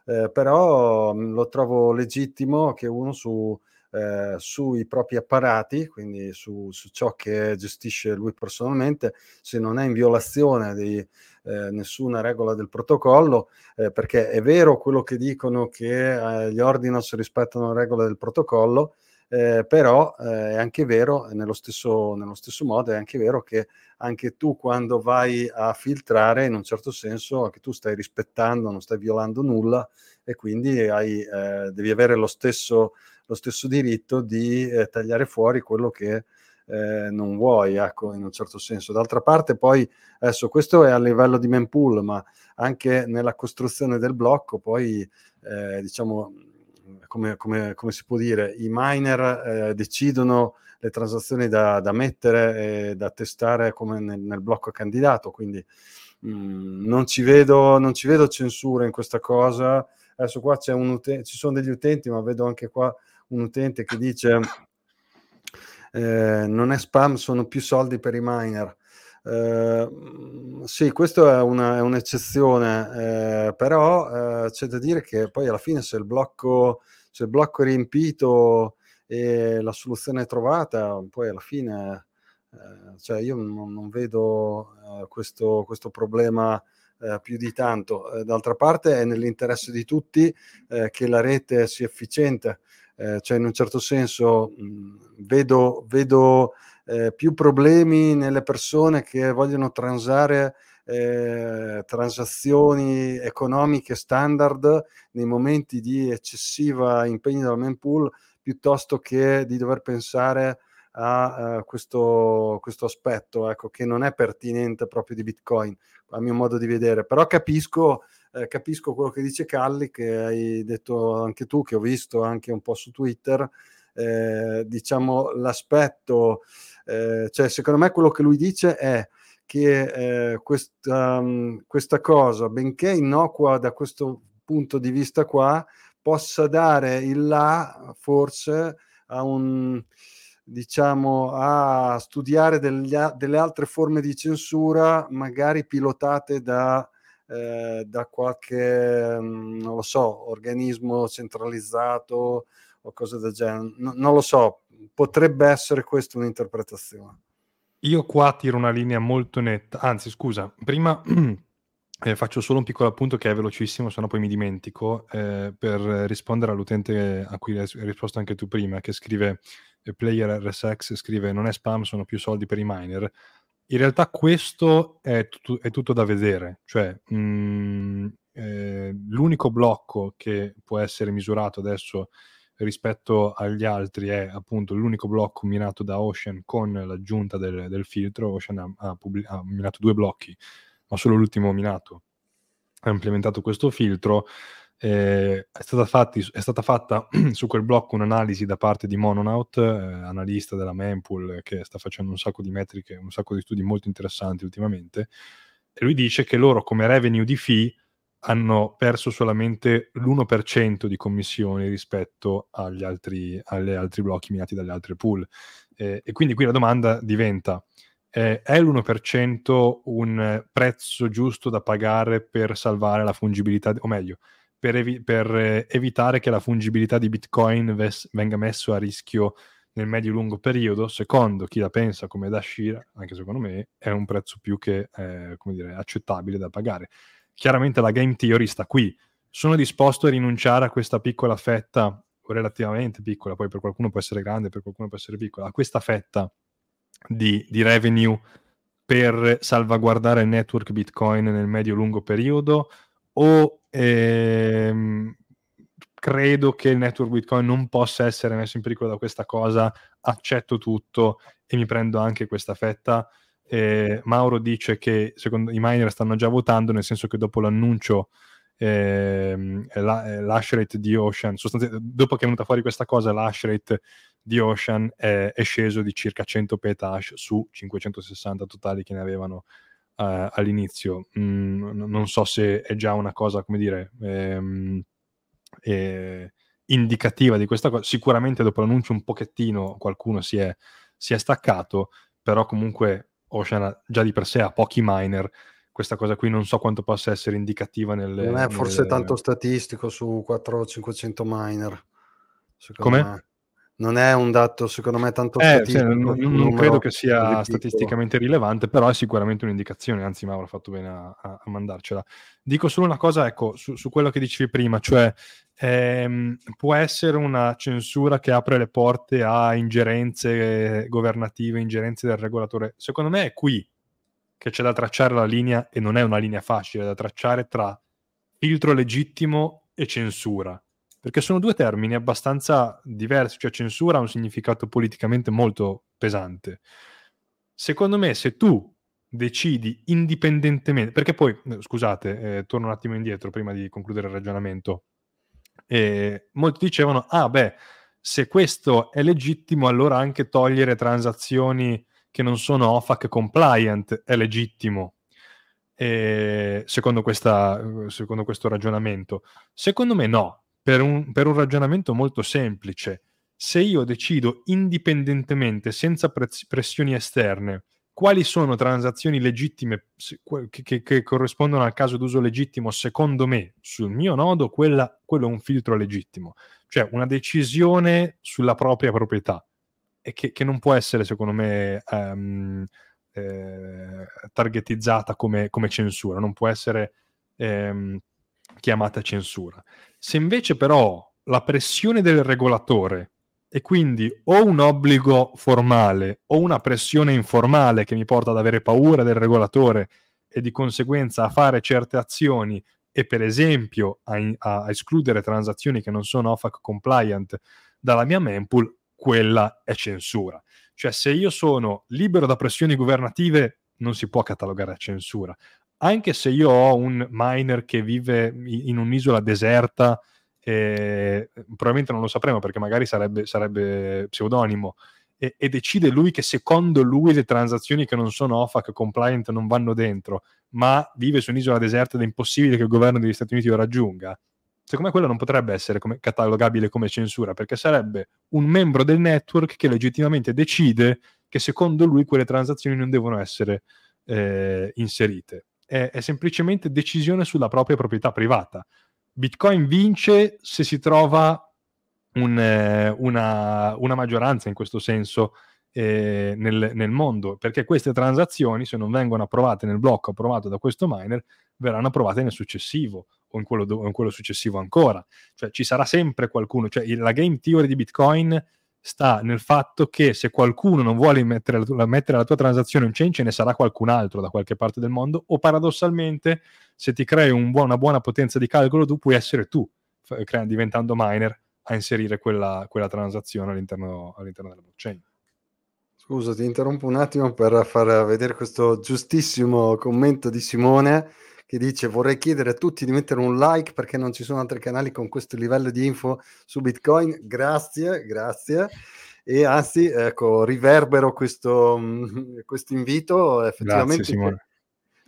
S1: eh, però mm, lo trovo legittimo che uno su, eh, sui propri apparati, quindi su, su, ciò che gestisce lui personalmente, se non è in violazione di eh, nessuna regola del protocollo, eh, perché è vero quello che dicono che eh, gli ordinals rispettano le regole del protocollo, eh, però eh, è anche vero, nello stesso, nello stesso, modo, è anche vero che anche tu quando vai a filtrare, in un certo senso, anche tu stai rispettando, non stai violando nulla e quindi hai, eh, devi avere lo stesso, lo stesso diritto di eh, tagliare fuori quello che eh, non vuoi, ecco, in un certo senso. D'altra parte, poi, adesso questo è a livello di mempool, ma anche nella costruzione del blocco, poi, eh, diciamo, come, come, come, si può dire, i miner eh, decidono le transazioni da, da, mettere e da testare come nel, nel blocco candidato, quindi mh, mm, non, ci vedo, non ci vedo censura in questa cosa. Adesso qua c'è un utente, ci sono degli utenti, ma vedo anche qua un utente che dice eh, non è spam, sono più soldi per i miner. Eh, sì, questa è, una, è un'eccezione, eh, però eh, c'è da dire che poi alla fine se il blocco, se il blocco è riempito e la soluzione è trovata, poi alla fine eh, cioè io non, non vedo eh, questo, questo, problema eh, più di tanto. d'altra parte è nell'interesse di tutti che la rete sia efficiente, cioè in un certo senso mh, vedo, vedo eh, più problemi nelle persone che vogliono transare eh, transazioni economiche standard nei momenti di eccessiva impegno della mempool piuttosto che di dover pensare a uh, questo, questo, aspetto ecco, che non è pertinente proprio di Bitcoin, a mio modo di vedere. Però capisco, eh, capisco quello che dice Calli, che hai detto anche tu, che ho visto anche un po' su Twitter. Eh, diciamo l'aspetto, eh, cioè secondo me quello che lui dice è che eh, questa, um, questa cosa, benché innocua da questo punto di vista qua, possa dare il là forse a un diciamo, a studiare degli, delle altre forme di censura, magari pilotate da, eh, da qualche, mm, non lo so, organismo centralizzato o cose del genere. No, non lo so, potrebbe essere questa un'interpretazione.
S2: Io qua tiro una linea molto netta, anzi scusa, prima (clears throat) eh, faccio solo un piccolo appunto che è velocissimo, se no poi mi dimentico, eh, per rispondere all'utente a cui hai risposto anche tu prima, che scrive Player RSX scrive non è spam, sono più soldi per i miner. In realtà questo è, tutto, è tutto da vedere, cioè mh, mm, eh, l'unico blocco che può essere misurato adesso rispetto agli altri è appunto l'unico blocco minato da Ocean con l'aggiunta del, del filtro. Ocean ha, ha, pubblic- ha minato due blocchi, ma solo l'ultimo minato ha implementato questo filtro eh, è, stata fatti, è, stata fatta (clears throat) su quel blocco un'analisi da parte di Mononaut, eh, analista della Mempool, che sta facendo un sacco di metriche, un sacco di studi molto interessanti ultimamente, e lui dice che loro come revenue di fee hanno perso solamente l'1% di commissioni rispetto agli altri, agli altri blocchi minati dalle altre pool. Eh, e quindi qui la domanda diventa, eh, è l'1% un prezzo giusto da pagare per salvare la fungibilità, o meglio, per, evi- per eh, evitare che la fungibilità di Bitcoin ves- venga messo a rischio nel medio-lungo periodo, secondo chi la pensa come da Shira, anche secondo me, è un prezzo più che eh, dire, accettabile da pagare. Chiaramente la game theory sta qui. Sono disposto a rinunciare a questa piccola fetta, relativamente piccola, poi per qualcuno può essere grande, per qualcuno può essere piccola, a questa fetta di, di revenue per salvaguardare il network Bitcoin nel medio-lungo periodo o ehm, credo che il network Bitcoin non possa essere messo in pericolo da questa cosa, accetto tutto e mi prendo anche questa fetta. Eh, Mauro dice che secondo i miner stanno già votando, nel senso che dopo l'annuncio eh, la, l'hash rate di Ocean, dopo che è venuta fuori questa cosa, l'hash rate di Ocean è, è sceso di circa 100 petahash su 560 totali che ne avevano uh, all'inizio. Mm, non so se è già una cosa, come dire, ehm, eh, indicativa di questa cosa. Sicuramente dopo l'annuncio un pochettino qualcuno si è, si è staccato, però comunque Ocean già di per sé ha pochi miner. Questa cosa qui non so quanto possa essere indicativa nel...
S1: Non è forse
S2: nel...
S1: tanto statistico su 400-500 miner.
S2: Come? Me
S1: non è un dato secondo me tanto
S2: eh, sì, non, non credo che sia statisticamente rilevante però è sicuramente un'indicazione anzi Mauro ha fatto bene a, a, a mandarcela. Dico solo una cosa ecco su, su quello che dicevi prima cioè ehm, può essere una censura che apre le porte a ingerenze governative ingerenze del regolatore. Secondo me è qui che c'è da tracciare la linea e non è una linea facile da tracciare tra filtro legittimo e censura perché sono due termini abbastanza diversi, cioè censura ha un significato politicamente molto pesante. Secondo me, se tu decidi indipendentemente, perché poi, eh, scusate, eh, torno un attimo indietro prima di concludere il ragionamento, eh, molti dicevano, ah beh, se questo è legittimo, allora anche togliere transazioni che non sono OFAC compliant è legittimo. Secondo, questa, secondo questo ragionamento. Secondo me no, per un, per un ragionamento molto semplice. Se io decido indipendentemente, senza pressioni esterne, quali sono transazioni legittime che, che, che, corrispondono al caso d'uso legittimo secondo me sul mio nodo, quella, quello è un filtro legittimo, cioè una decisione sulla propria proprietà e che, che non può essere secondo me um, eh, targetizzata come, come, censura, non può essere ehm, chiamata censura. Se invece però la pressione del regolatore e quindi o un obbligo formale o una pressione informale che mi porta ad avere paura del regolatore e di conseguenza a fare certe azioni e per esempio a, a, escludere transazioni che non sono OFAC compliant dalla mia mempool, quella è censura. Cioè se io sono libero da pressioni governative non si può catalogare a censura. Anche se io ho un miner che vive in un'isola deserta, eh, probabilmente non lo sapremo perché magari sarebbe, sarebbe pseudonimo, e, e, decide lui che secondo lui le transazioni che non sono OFAC compliant non vanno dentro, ma vive su un'isola deserta ed è impossibile che il governo degli Stati Uniti lo raggiunga, secondo me quello non potrebbe essere come, catalogabile come censura, perché sarebbe un membro del network che legittimamente decide che secondo lui quelle transazioni non devono essere eh, inserite. È, è semplicemente decisione sulla propria proprietà privata. Bitcoin vince se si trova un, eh, una, una, maggioranza in questo senso eh, nel, nel, mondo, perché queste transazioni, se non vengono approvate nel blocco approvato da questo miner, verranno approvate nel successivo o in quello, o in quello successivo ancora. Cioè ci sarà sempre qualcuno, cioè la game theory di Bitcoin sta nel fatto che se qualcuno non vuole mettere la, tua, mettere la tua transazione in chain, ce ne sarà qualcun altro da qualche parte del mondo, o paradossalmente, se ti crei un buon, una buona potenza di calcolo, tu puoi essere tu, diventando miner, a inserire quella, quella transazione all'interno, all'interno della blockchain.
S1: Scusa, ti interrompo un attimo per far vedere questo giustissimo commento di Simone che dice vorrei chiedere a tutti di mettere un like perché non ci sono altri canali con questo livello di info su Bitcoin. Grazie, grazie. E anzi, ecco, riverbero questo, questo invito. Effettivamente
S2: grazie,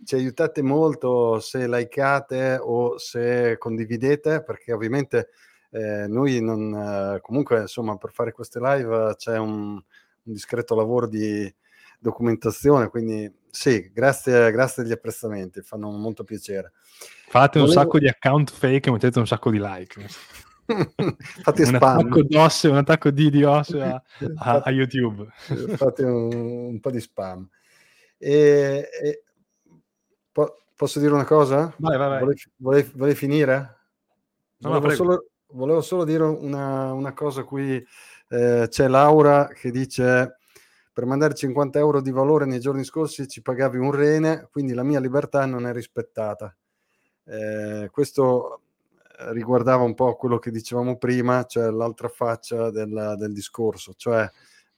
S1: ci aiutate molto se likeate o se condividete perché ovviamente eh, noi non, eh, comunque insomma per fare queste live c'è un, un, discreto lavoro di documentazione, quindi sì, grazie, grazie degli apprezzamenti, fanno molto piacere.
S2: Fate Volevo... un sacco di account fake e mettete un sacco di like. (laughs)
S1: Fate
S2: un
S1: spam.
S2: Attacco DOS, un attacco di DOS a, (laughs) a, a YouTube.
S1: Fate un, un, po' di spam. E, e, po- posso dire una cosa?
S2: Vai, vai, vai.
S1: Volevi, volevi, volevi finire? No, volevo, solo, volevo, solo, dire una, una cosa qui. Eh, c'è Laura che dice per mandare 50 euro di valore nei giorni scorsi ci pagavi un rene, quindi la mia libertà non è rispettata. Eh, questo eh, riguardava un po' quello che dicevamo prima, cioè l'altra faccia del, del discorso, cioè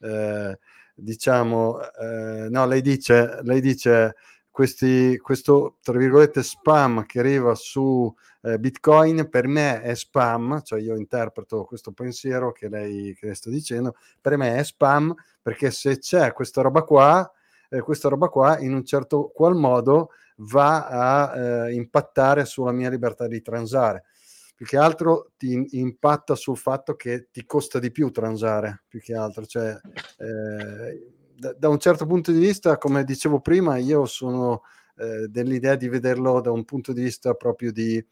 S1: eh, diciamo, eh, no, lei dice, lei dice questi, questo, tra virgolette, spam che arriva su eh, Bitcoin per me è spam, cioè io interpreto questo pensiero che lei, che lei sta dicendo, per me è spam perché se c'è questa roba qua, eh, questa roba qua in un certo qual modo va a eh, impattare sulla mia libertà di transare. Più che altro ti impatta sul fatto che ti costa di più transare, più che altro. Cioè, eh, da, da, un certo punto di vista, come dicevo prima, io sono eh, dell'idea di vederlo da un punto di vista proprio di,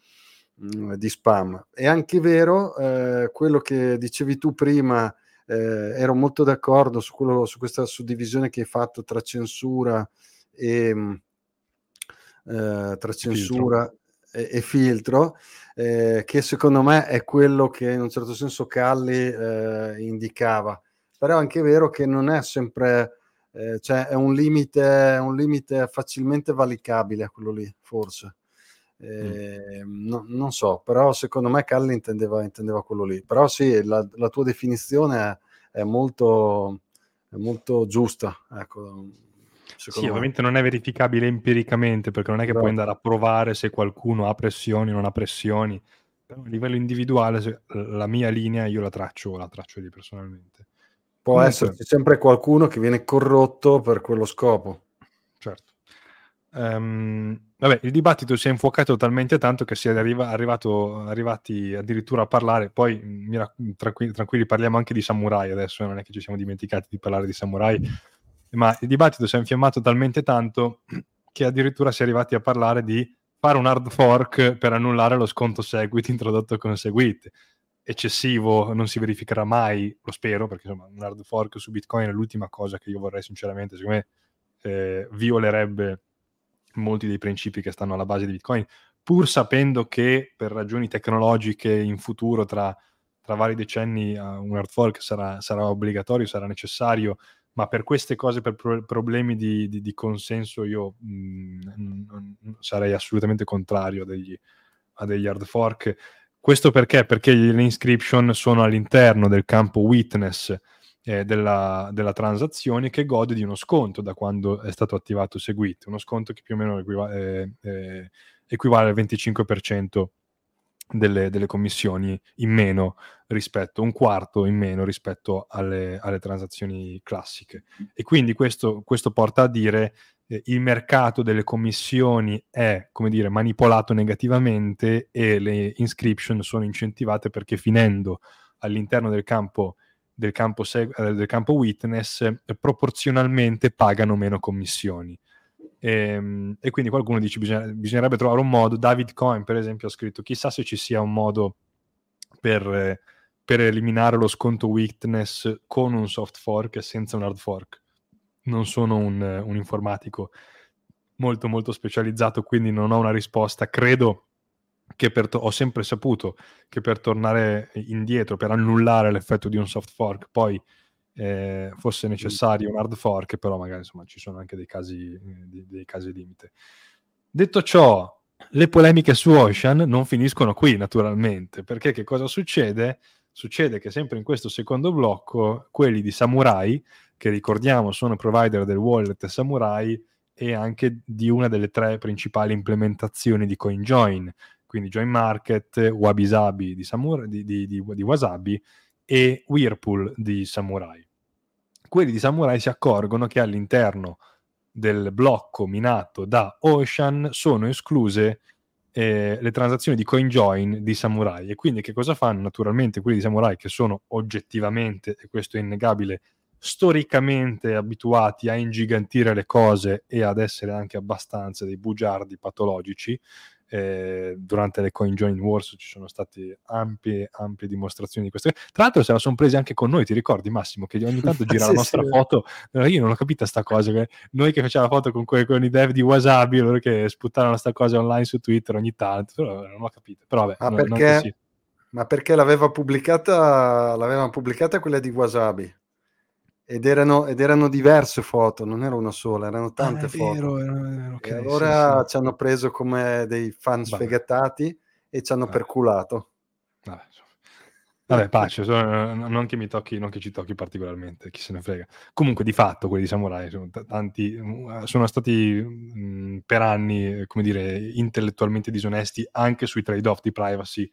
S1: mh, mm, di spam. È anche vero eh, quello che dicevi tu prima, eh, ero molto d'accordo su, quello, su, questa suddivisione che hai fatto tra censura e, mm, eh, tra censura filtro. E, e, filtro, eh, che secondo me è quello che in un certo senso Calli eh, indicava. Però è anche vero che non è sempre eh, cioè è un limite, un limite facilmente valicabile quello lì, forse. Eh, mm. no, non so, però secondo me Calli intendeva, intendeva quello lì. Però sì, la, la tua definizione è, è, molto, è molto giusta. Ecco,
S2: sì, me. ovviamente non è verificabile empiricamente perché non è che però... puoi andare a provare se qualcuno ha pressioni o non ha pressioni. Però a livello individuale la mia linea io la traccio, la traccio lì personalmente.
S1: Può Comunque, esserci sempre qualcuno che viene corrotto per quello scopo.
S2: Certo. Um, vabbè, il dibattito si è infuocato talmente tanto che si è arriva, arrivato, arrivati addirittura a parlare. Poi, mira, tranquilli, tranquilli, parliamo anche di samurai adesso. Non è che ci siamo dimenticati di parlare di samurai, ma il dibattito si è infiammato talmente tanto (clears throat) che addirittura si è arrivati a parlare di fare un hard fork per annullare lo sconto Segwit (laughs) introdotto con Segwit eccessivo non si verificherà mai, lo spero, perché insomma un hard fork su Bitcoin è l'ultima cosa che io vorrei sinceramente, secondo me eh, violerebbe molti dei principi che stanno alla base di Bitcoin, pur sapendo che per ragioni tecnologiche in futuro, tra, tra vari decenni, uh, un hard fork sarà, sarà, obbligatorio, sarà necessario, ma per queste cose, per pro- problemi di, di, di, consenso, io mh, mm, sarei assolutamente contrario a degli, a degli hard fork. Questo perché? Perché le inscription sono all'interno del campo witness eh, della, della, transazione che gode di uno sconto da quando è stato attivato Segwit, uno sconto che più o meno equivale, eh, equivale al 25% delle, delle, commissioni in meno rispetto, un quarto in meno rispetto alle, alle transazioni classiche. E quindi questo, questo porta a dire eh, il mercato delle commissioni è, come dire, manipolato negativamente e le inscription sono incentivate perché finendo all'interno del campo del campo, seg- eh, del campo witness eh, proporzionalmente pagano meno commissioni. E, ehm, e quindi qualcuno dice bisogna, bisognerebbe trovare un modo. David Cohen, per esempio, ha scritto: chissà se ci sia un modo per, per eliminare lo sconto witness con un soft fork e senza un hard fork. Non sono un, un informatico molto molto specializzato, quindi non ho una risposta. Credo che per to- ho sempre saputo che per tornare indietro, per annullare l'effetto di un soft fork, poi eh, fosse necessario un hard fork, però magari insomma ci sono anche dei casi, dei, dei casi limite. Detto ciò, le polemiche su Ocean non finiscono qui, naturalmente, perché che cosa succede? Succede che sempre in questo secondo blocco, quelli di Samurai, che ricordiamo sono provider del wallet Samurai e anche di una delle tre principali implementazioni di CoinJoin, quindi Join Market, Wabi Sabi di, Samur- di, di, di, Wasabi e Whirlpool di Samurai. Quelli di Samurai si accorgono che all'interno del blocco minato da Ocean sono escluse eh, le transazioni di CoinJoin di Samurai e quindi che cosa fanno? Naturalmente quelli di Samurai che sono oggettivamente, e questo è innegabile, storicamente abituati a ingigantire le cose e ad essere anche abbastanza dei bugiardi patologici, eh, durante le coin join wars ci sono state ampie, ampie dimostrazioni di queste tra l'altro se la sono presi anche con noi ti ricordi Massimo che ogni tanto gira (laughs) sì, la nostra sì, foto? Io non ho capito sta cosa che noi che facciamo la foto con, que- con i dev di Wasabi loro che sputtavano sta cosa online su Twitter ogni tanto però non ho capito. Però vabbè
S1: ma, no, perché, ma perché l'aveva pubblicata l'avevano pubblicata quella di Wasabi ed erano, ed erano, diverse foto, non era una sola, erano ah, tante ah, foto. Vero, era, era, okay, e allora sì, sì. ci hanno preso come dei fan sfegatati e ci hanno Vabbè. perculato.
S2: Vabbè, Vabbè pace, sono, non, che mi tocchi, non che ci tocchi particolarmente, chi se ne frega. Comunque, di fatto, quelli di Samurai sono, tanti, mm, sono stati mh, mm, per anni, come dire, intellettualmente disonesti anche sui trade-off di privacy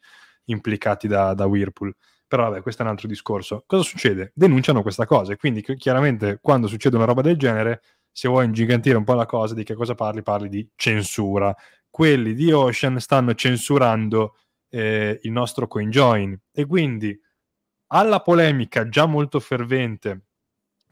S2: implicati da, da Whirlpool. Però vabbè, questo è un altro discorso. Cosa succede? Denunciano questa cosa e quindi chiaramente quando succede una roba del genere, se vuoi ingigantire un po' la cosa, di che cosa parli? Parli di censura. Quelli di Ocean stanno censurando eh, il nostro CoinJoin e quindi alla polemica già molto fervente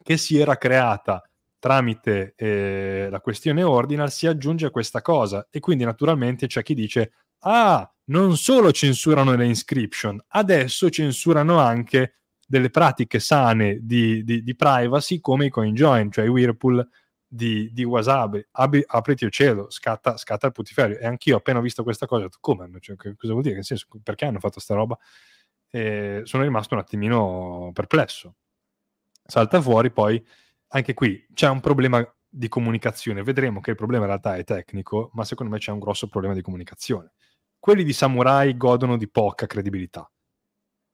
S2: che si era creata tramite eh, la questione ordinal si aggiunge questa cosa e quindi naturalmente c'è chi dice ah non solo censurano le inscription, adesso censurano anche delle pratiche sane di, di, di privacy come i CoinJoin, cioè i Whirlpool di, di Wasabi. Abri, apriti il cielo, scatta, scatta il putiferio. E anch'io appena visto questa cosa ho detto, come? Cioè, cosa vuol dire? Che senso, perché hanno fatto sta roba? E sono rimasto un attimino perplesso. Salta fuori poi, anche qui c'è un problema di comunicazione. Vedremo che il problema in realtà è tecnico, ma secondo me c'è un grosso problema di comunicazione quelli di Samurai godono di poca credibilità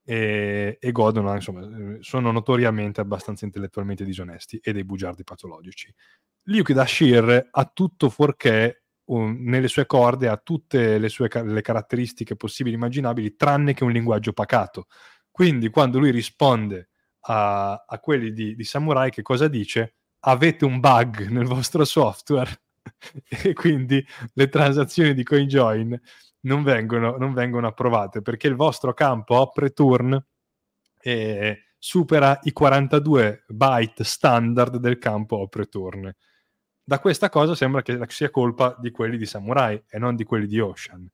S2: e, e godono, insomma, sono notoriamente abbastanza intellettualmente disonesti e dei bugiardi patologici. Liuki Dashir ha tutto fuorché um, nelle sue corde, ha tutte le sue le caratteristiche possibili e immaginabili, tranne che un linguaggio pacato. Quindi quando lui risponde a, a quelli di, di Samurai, che cosa dice? Avete un bug nel vostro software (laughs) e quindi le transazioni di CoinJoin non vengono, non vengono approvate perché il vostro campo op return eh, supera i 42 byte standard del campo op return. Da questa cosa sembra che sia colpa di quelli di Samurai e non di quelli di Ocean.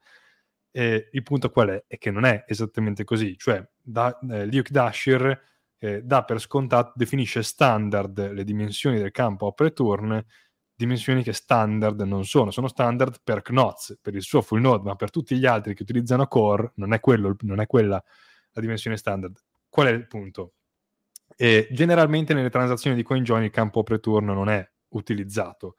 S2: E il punto qual è? È che non è esattamente così, cioè da, eh, Luke Dashir eh, dà per scontato, definisce standard le dimensioni del campo op return dimensioni che standard non sono, sono standard per Knots, per il suo full node, ma per tutti gli altri che utilizzano core non è, quello, non è quella la dimensione standard. Qual è il punto? E generalmente nelle transazioni di CoinJoin il campo pre-turn non è utilizzato.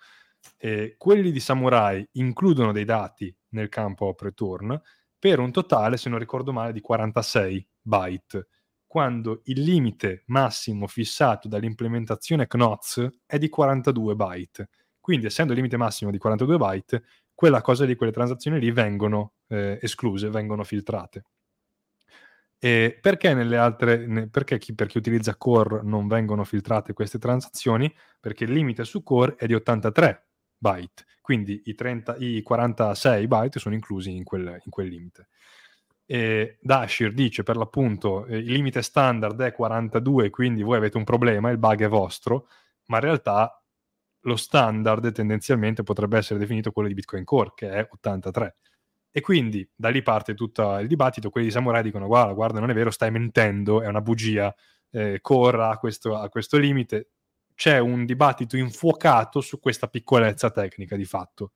S2: E quelli di Samurai includono dei dati nel campo pre-turn per un totale, se non ricordo male, di 46 byte, quando il limite massimo fissato dall'implementazione CNOTS è di 42 byte. Quindi, essendo il limite massimo di 42 byte, quella cosa lì, quelle transazioni lì vengono eh, escluse, vengono filtrate. E perché nelle altre, perché chi, per chi utilizza Core non vengono filtrate queste transazioni? Perché il limite su Core è di 83 byte, quindi i, 30, i 46 byte sono inclusi in quel, in quel limite. E Dashir dice per l'appunto eh, il limite standard è 42, quindi voi avete un problema, il bug è vostro, ma in realtà lo standard tendenzialmente potrebbe essere definito quello di Bitcoin Core, che è 83. E quindi da lì parte tutto il dibattito, quelli di Samurai dicono guarda, guarda, non è vero, stai mentendo, è una bugia, eh, Core ha questo, ha questo limite. C'è un dibattito infuocato su questa piccolezza tecnica di fatto.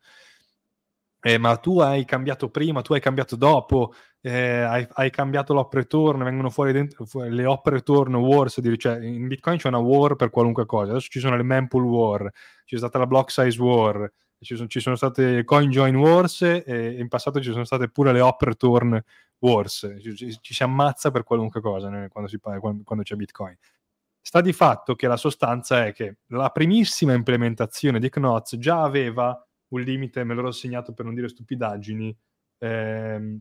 S2: Eh, ma tu hai cambiato prima, tu hai cambiato dopo, eh, hai, hai, cambiato l'op-return, vengono fuori, dentro, fuori le op-return wars, cioè in Bitcoin c'è una war per qualunque cosa, adesso ci sono le mempool war, c'è stata la block size war, ci sono, ci sono state coin join wars e in passato ci sono state pure le op-return wars, ci, ci, si ammazza per qualunque cosa né, quando, si, quando, quando c'è Bitcoin. Sta di fatto che la sostanza è che la primissima implementazione di Knots già aveva un limite, me l'ho segnato per non dire stupidaggini, ehm,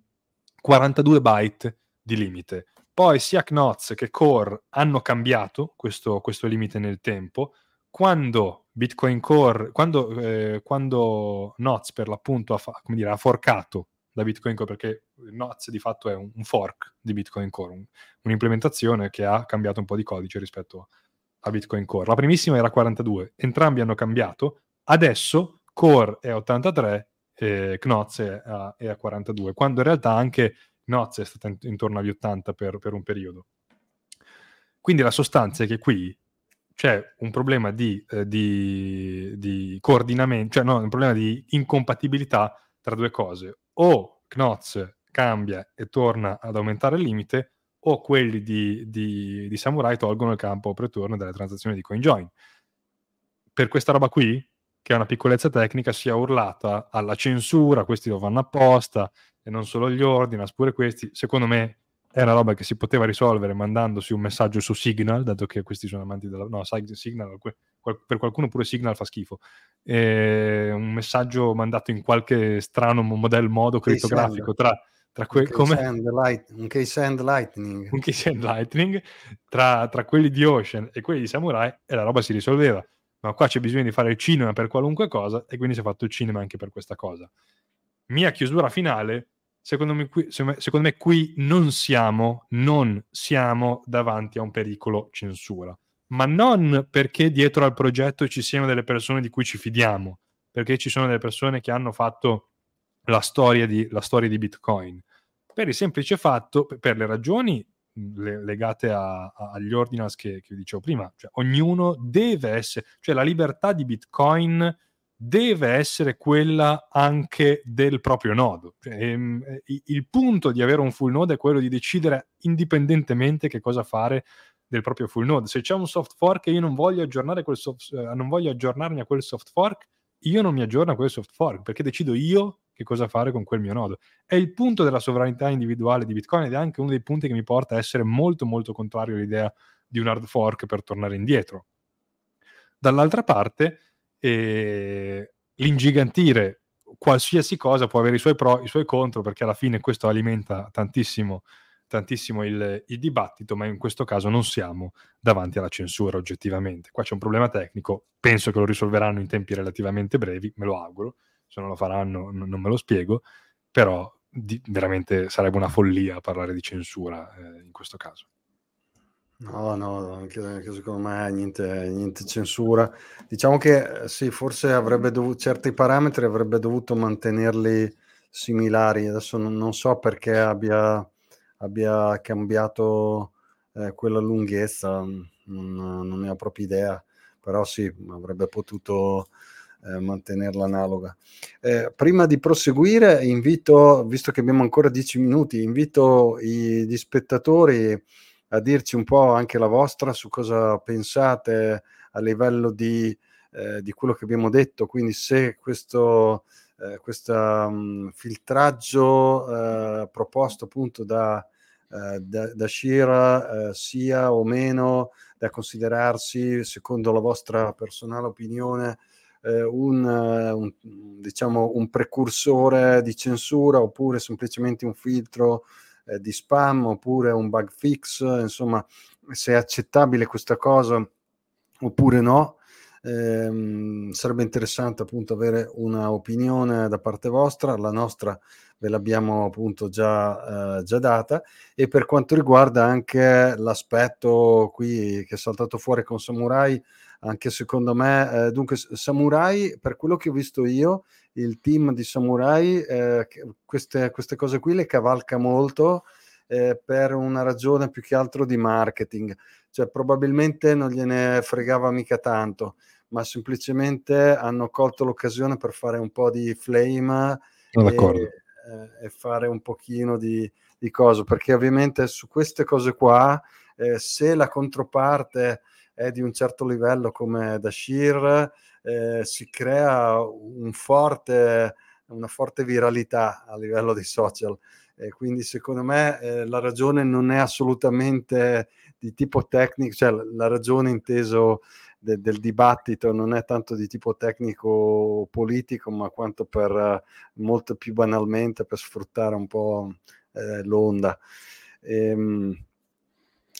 S2: 42 byte di limite. Poi sia Knots che Core hanno cambiato questo, questo limite nel tempo. Quando Bitcoin Core, quando, eh, quando Knots per l'appunto ha, fa, dire, ha, forcato da Bitcoin Core, perché Knots di fatto è un, un fork di Bitcoin Core, un, un'implementazione che ha cambiato un po' di codice rispetto a Bitcoin Core. La primissima era 42, entrambi hanno cambiato. Adesso Core è 83 e Knoz è a, è a 42, quando in realtà anche Knoz è stata in, intorno agli 80 per, per un periodo. Quindi la sostanza è che qui c'è un problema di, eh, di, di, coordinamento, cioè no, un problema di incompatibilità tra due cose. O Knoz cambia e torna ad aumentare il limite, o quelli di, di, Samurai tolgono il campo pre-turn dalle transazioni di CoinJoin. Per questa roba qui, che è una piccolezza tecnica, sia urlata alla censura, questi lo fanno apposta, e non solo gli ordinals, pure questi, secondo me è una roba che si poteva risolvere mandandosi un messaggio su Signal, dato che questi sono amanti della... no, Signal, per qualcuno pure Signal fa schifo, e un messaggio mandato in qualche strano modello modo crittografico tra... Tra que- un,
S1: come... case light, un case hand lightning.
S2: Un case hand lightning tra, tra quelli di Ocean e quelli di Samurai e la roba si risolveva ma qua c'è bisogno di fare il cinema per qualunque cosa e quindi si è fatto il cinema anche per questa cosa. Mia chiusura finale, secondo me qui, secondo me qui non siamo, non siamo davanti a un pericolo censura, ma non perché dietro al progetto ci siano delle persone di cui ci fidiamo, perché ci sono delle persone che hanno fatto la storia di, la storia di Bitcoin, per il semplice fatto, per le ragioni le, legate a, a, agli ordinals che, che dicevo prima. Cioè, ognuno deve essere, cioè la libertà di Bitcoin deve essere quella anche del proprio nodo. Cioè, ehm, il punto di avere un full node è quello di decidere indipendentemente che cosa fare del proprio full node. Se c'è un soft fork e io non voglio, aggiornare quel soft, eh, non voglio aggiornarmi a quel soft fork, io non mi aggiorno a quel soft fork perché decido io che cosa fare con quel mio nodo. È il punto della sovranità individuale di Bitcoin ed è anche uno dei punti che mi porta a essere molto molto contrario all'idea di un hard fork per tornare indietro. Dall'altra parte, eh, l'ingigantire qualsiasi cosa può avere i suoi pro, e i suoi contro, perché alla fine questo alimenta tantissimo, tantissimo il, il, dibattito, ma in questo caso non siamo davanti alla censura oggettivamente. Qua c'è un problema tecnico, penso che lo risolveranno in tempi relativamente brevi, me lo auguro, se non lo faranno non me lo spiego, però di- veramente sarebbe una follia parlare di censura eh, in questo caso.
S1: No, no, anche, anche secondo me niente, niente, censura. Diciamo che eh, sì, forse avrebbe dovuto, certi parametri avrebbe dovuto mantenerli similari. Adesso non, non so perché abbia, abbia cambiato eh, quella lunghezza, non, non, ne ho proprio idea, però sì, avrebbe potuto eh, mantenerla analoga. Eh, prima di proseguire, invito, visto che abbiamo ancora dieci minuti, invito i, gli spettatori a dirci un po' anche la vostra su cosa pensate a livello di, eh, di quello che abbiamo detto, quindi se questo eh, um, filtraggio eh, proposto appunto da, eh, da, da Shira eh, sia o meno da considerarsi, secondo la vostra personale opinione, eh, un, un, diciamo, un precursore di censura oppure semplicemente un filtro eh, di spam oppure un bug fix, insomma, se è accettabile questa cosa oppure no. Eh, sarebbe interessante appunto avere un'opinione da parte vostra, la nostra ve l'abbiamo appunto già, eh, già data e per quanto riguarda anche l'aspetto qui che è saltato fuori con Samurai, anche secondo me, eh, dunque Samurai per quello che ho visto io il team di Samurai eh, queste, queste, cose qui le cavalca molto eh, per una ragione più che altro di marketing, cioè probabilmente non gliene fregava mica tanto, ma semplicemente hanno colto l'occasione per fare un po' di flame e, eh, e, fare un pochino di, di cose, perché ovviamente su queste cose qua, eh, se la controparte è di un certo livello come Dashir, eh, si crea un forte, una forte viralità a livello di social. E quindi secondo me eh, la ragione non è assolutamente di tipo tecnico, cioè la ragione inteso de- del dibattito non è tanto di tipo tecnico politico, ma quanto per uh, molto più banalmente per sfruttare un po' eh, l'onda. E, ehm,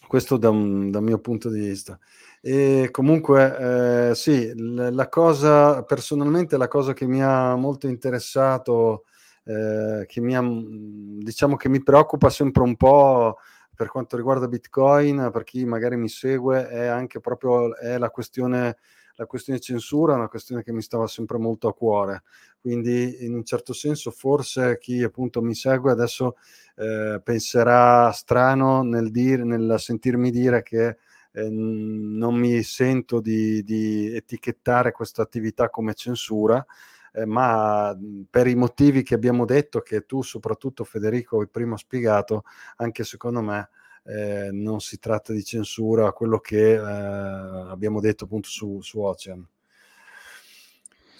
S1: questo da un, dal mio punto di vista. E comunque, eh, sì, la cosa, personalmente la cosa che mi ha molto interessato, eh, che mi ha, diciamo che mi preoccupa sempre un po' per quanto riguarda Bitcoin, per chi magari mi segue, è anche proprio è la questione la questione censura una questione che mi stava sempre molto a cuore, quindi in un certo senso forse chi appunto mi segue adesso eh, penserà strano nel, dire, nel sentirmi dire che eh, non mi sento di, di etichettare questa attività come censura, eh, ma per i motivi che abbiamo detto, che tu soprattutto Federico hai prima spiegato, anche secondo me eh, non si tratta di censura, quello che eh, abbiamo detto appunto su, su Ocean.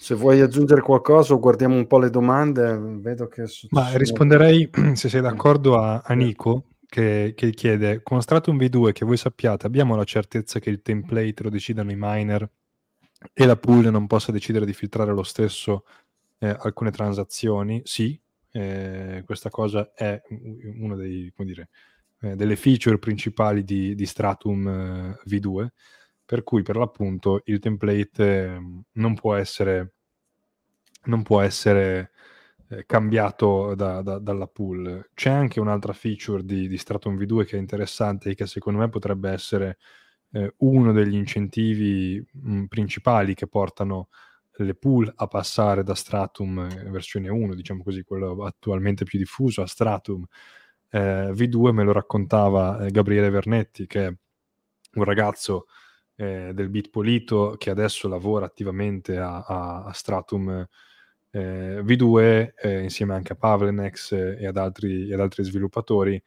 S1: Se vuoi aggiungere qualcosa o guardiamo un po' le domande, vedo che...
S2: Ma risponderei, (clears throat) se sei d'accordo, a, a Nico, che, che, chiede, con Stratum V2 che voi sappiate, abbiamo la certezza che il template lo decidano i miner e la pool non possa decidere di filtrare lo stesso eh, alcune transazioni? Sì, eh, questa cosa è una dei, dire, eh, delle feature principali di, di Stratum eh, V2, per cui per l'appunto il template ehm, non può essere, non può essere eh, cambiato da, da, dalla pool. C'è anche un'altra feature di, di, Stratum V2 che è interessante e che secondo me potrebbe essere eh, uno degli incentivi mh, mm, principali che portano le pool a passare da Stratum eh, versione 1, diciamo così, quello attualmente più diffuso, a Stratum eh, V2 me lo raccontava eh, Gabriele Vernetti, che è un ragazzo eh, del Bit Polito che adesso lavora attivamente a, a, a Stratum eh, V2 eh, insieme anche a Pavlenex e ad altri, ad altri sviluppatori,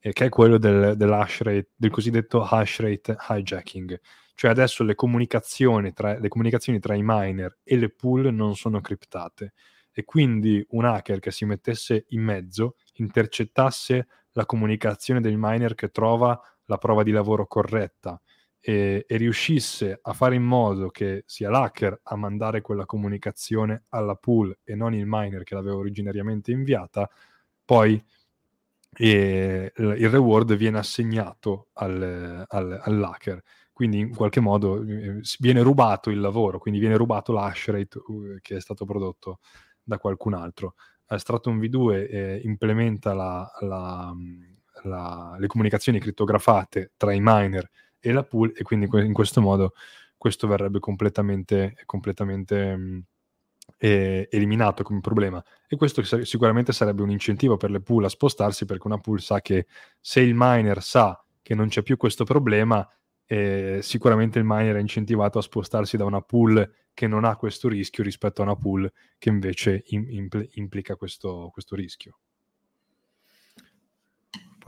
S2: che è quello del, rate, del cosiddetto hash rate hijacking. Cioè adesso le comunicazioni, tra, le comunicazioni tra i miner e le pool non sono criptate e quindi un hacker che si mettesse in mezzo intercettasse la comunicazione del miner che trova la prova di lavoro corretta e, e, riuscisse a fare in modo che sia l'hacker a mandare quella comunicazione alla pool e non il miner che l'aveva originariamente inviata, poi eh, il reward viene assegnato al, al, all'hacker. Quindi in qualche modo eh, viene rubato il lavoro, quindi viene rubato l'hash rate uh, che è stato prodotto da qualcun altro. Eh, Stratum V2 eh, implementa la, la, la, le comunicazioni crittografate tra i miner e la pool e quindi in questo modo questo verrebbe completamente, completamente mh, eh, eliminato come problema e questo sicuramente sarebbe un incentivo per le pool a spostarsi perché una pool sa che se il miner sa che non c'è più questo problema eh, sicuramente il miner è incentivato a spostarsi da una pool che non ha questo rischio rispetto a una pool che invece im- impl- implica questo, questo rischio.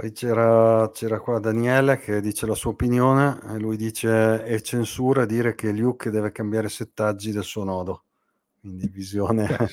S1: Poi c'era, c'era qua Daniele che dice la sua opinione e lui dice è censura dire che Luke deve cambiare settaggi del suo nodo. Quindi visione... (laughs)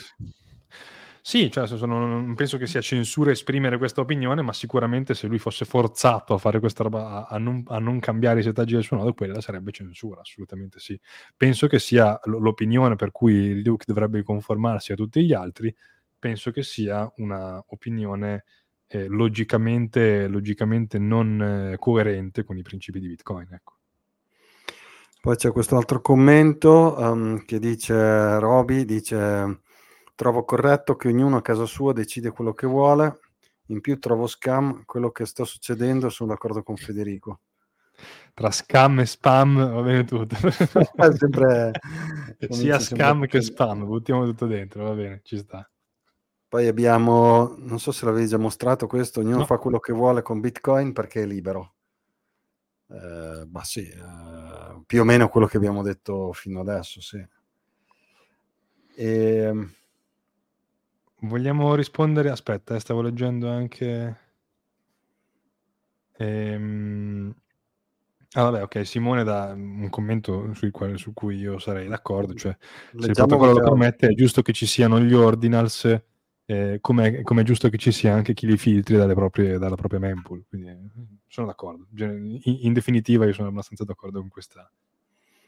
S2: Sì, cioè, non penso che sia censura esprimere questa opinione, ma sicuramente se lui fosse forzato a fare questa roba, a, a, non, a non, cambiare i settaggi del suo nodo, quella sarebbe censura, assolutamente sì. Penso che sia l'opinione per cui Luke dovrebbe conformarsi a tutti gli altri, penso che sia un'opinione eh, logicamente, logicamente non eh, coerente con i principi di Bitcoin. Ecco.
S1: Poi c'è questo altro commento um, che dice Roby, dice trovo corretto che ognuno a casa sua decide quello che vuole, in più trovo scam quello che sta succedendo, sono d'accordo con Federico.
S2: Tra scam e spam va bene tutto. (laughs)
S1: sempre,
S2: Sia scam che spam, buttiamo tutto dentro, va bene, ci sta.
S1: Poi abbiamo, non so se l'avevi già mostrato questo, ognuno no. fa quello che vuole con Bitcoin perché è libero. Eh, ma sì, eh, più o meno quello che abbiamo detto fino adesso, sì.
S2: E... Ehm, Vogliamo rispondere? Aspetta, eh, stavo leggendo anche... Ehm... Ah, vabbè, ok. Simone dà un commento quale, su cui io sarei d'accordo. Cioè, Leggiamo se il protocollo lo permette, è giusto che ci siano gli ordinals eh, come è giusto che ci sia anche chi li filtri proprie, dalla propria mempool. Quindi eh, sono d'accordo. In, in, definitiva, io sono abbastanza d'accordo con questa.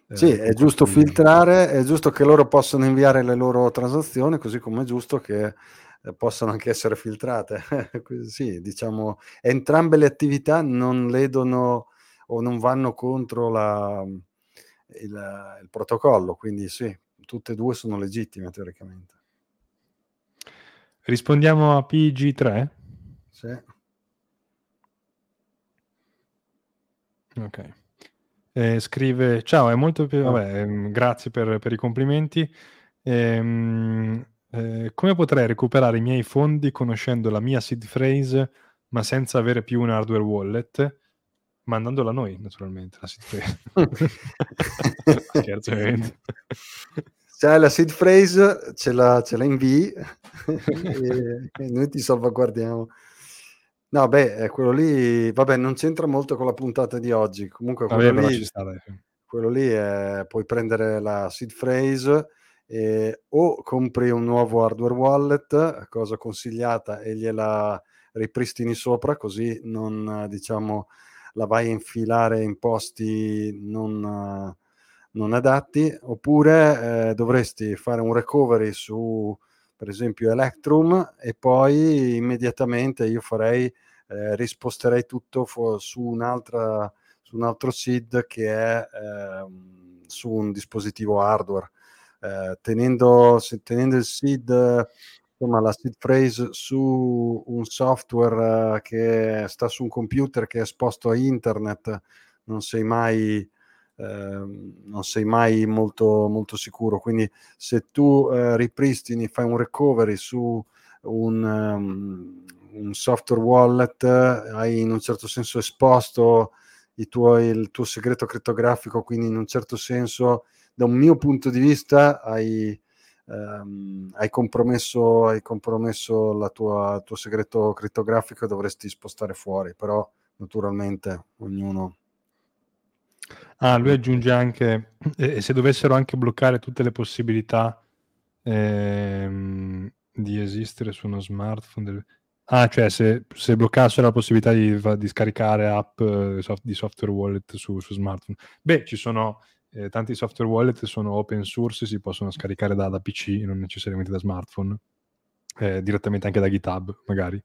S1: Eh, sì, è giusto filtrare, è giusto che loro possano inviare le loro transazioni, così come è giusto che eh, possano anche essere filtrate. (laughs) sì, diciamo, entrambe le attività non ledono o non vanno contro la, il, il protocollo, quindi sì, tutte e due sono legittime teoricamente.
S2: Rispondiamo a PG3?
S1: Sì.
S2: Ok. Eh, scrive, ciao, è molto più... Vabbè, ehm, grazie per, per, i complimenti. Ehm, eh, come potrei recuperare i miei fondi conoscendo la mia seed phrase ma senza avere più un hardware wallet? Mandandola a noi, naturalmente, la seed phrase. (laughs) Scherzo, ovviamente (laughs)
S1: c'è la seed phrase, ce la, ce la invii (laughs) e, e, noi ti salvaguardiamo. No, beh, quello lì, vabbè, non c'entra molto con la puntata di oggi. Comunque, quello vabbè, lì, quello lì è, puoi prendere la seed phrase e, o compri un nuovo hardware wallet, cosa consigliata, e gliela ripristini sopra, così non, diciamo, la vai a infilare in posti non non adatti, oppure eh, dovresti fare un recovery su, per esempio, Electrum e poi immediatamente io farei, eh, risposterei tutto fu- su, un'altra, su un altro SID che è eh, su un dispositivo hardware. Eh, tenendo, se, tenendo il SID insomma, la seed phrase su un software uh, che sta su un computer che è esposto a internet, non sei mai non sei mai molto, molto sicuro. Quindi se tu eh, ripristini, fai un recovery su un, um, un, software wallet, hai in un certo senso esposto tuoi, il tuo segreto crittografico, quindi in un certo senso, da un mio punto di vista, hai... Um, hai compromesso, hai compromesso la tua, il tuo segreto crittografico e dovresti spostare fuori, però naturalmente ognuno
S2: Ah, lui aggiunge anche, (clears throat) e se dovessero anche bloccare tutte le possibilità ehm, di esistere su uno smartphone, del... ah, cioè se, se bloccassero la possibilità di, di scaricare app eh, di software wallet su, su smartphone, beh, ci sono eh, tanti software wallet sono open source, si possono scaricare da, da PC, non necessariamente da smartphone, eh, direttamente anche da GitHub, magari,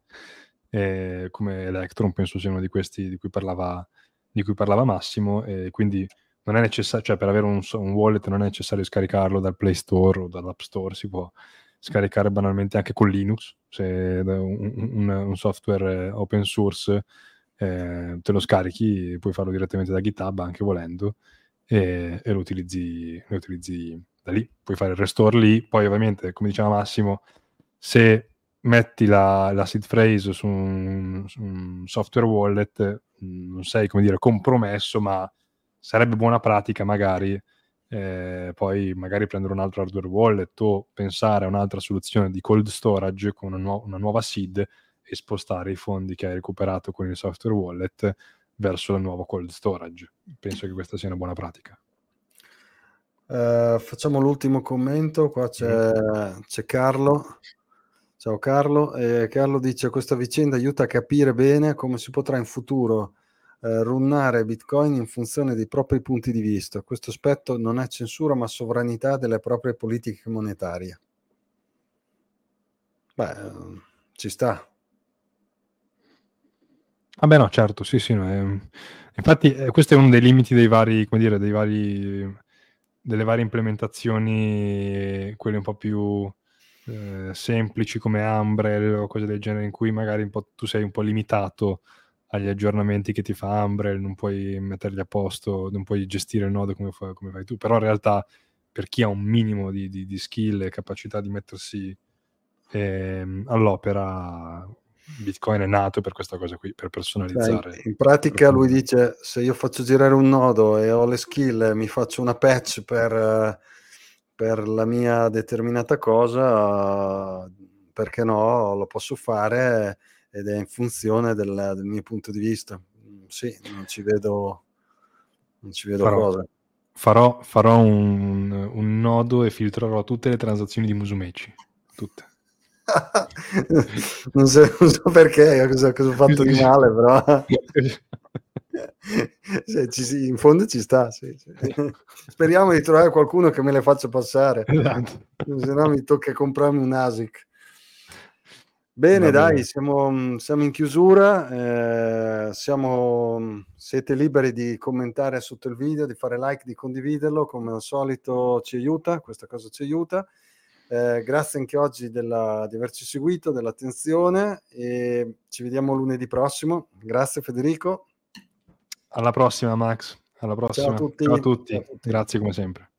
S2: eh, come Electron, penso sia uno di questi di cui parlava di cui parlava Massimo, e quindi non è necessario, cioè per avere un, un, wallet non è necessario scaricarlo dal Play Store o dall'App Store, si può scaricare banalmente anche con Linux, se un, un, un software open source eh, te lo scarichi, puoi farlo direttamente da GitHub anche volendo e, e lo, utilizzi, lo utilizzi da lì, puoi fare il restore lì, poi ovviamente come diceva Massimo, se metti la, la seed phrase su un, su un, software wallet, non sei come dire compromesso, ma sarebbe buona pratica magari eh, poi magari prendere un altro hardware wallet o pensare a un'altra soluzione di cold storage con una, nu- una nuova seed e spostare i fondi che hai recuperato con il software wallet verso la nuova cold storage. Penso che questa sia una buona pratica.
S1: Uh, facciamo l'ultimo commento, qua c'è, mm. c'è Carlo. Ciao Carlo, eh, Carlo dice questa vicenda aiuta a capire bene come si potrà in futuro eh, runnare Bitcoin in funzione dei propri punti di vista. Questo aspetto non è censura ma sovranità delle proprie politiche monetarie. Beh, ci sta.
S2: Vabbè no, certo, sì, sì. No, è... Infatti eh, questo è uno dei limiti dei vari, come dire, dei vari, delle varie implementazioni, quelle un po' più eh, semplici come Umbrel o cose del genere, in cui magari tu sei un po' limitato agli aggiornamenti che ti fa Umbrel, non puoi metterli a posto, non puoi gestire il nodo come, fa, come fai tu, però in realtà per chi ha un minimo di, di, di skill e capacità di mettersi eh, all'opera, Bitcoin è nato per questa cosa qui, per personalizzare.
S1: Cioè, in pratica lui dice, se io faccio girare un nodo e ho le skill mi faccio una patch per, per la mia determinata cosa, perché no, lo posso fare ed è in funzione del, del mio punto di vista. Sì, non ci vedo, non ci vedo
S2: farò,
S1: cose.
S2: Farò, farò un, un, nodo e filtrerò tutte le transazioni di Musumeci. Tutte. (laughs)
S1: non, so, non, so, perché, cosa, cosa ho fatto di male, però... (laughs) sì, ci, in fondo ci sta. Sì, sì. (laughs) Speriamo di trovare qualcuno che me le faccia passare, esatto. se no mi tocca comprarmi un ASIC. Bene, dai, siamo, siamo, in chiusura. Eh, siamo, siete liberi di commentare sotto il video, di fare like, di condividerlo. Come al solito ci aiuta, questa cosa ci aiuta. Eh, grazie anche oggi della, di averci seguito, dell'attenzione e ci vediamo lunedì prossimo. Grazie Federico.
S2: Alla prossima Max. Alla prossima. Ciao a tutti. Ciao a tutti. Ciao a tutti. Grazie come sempre.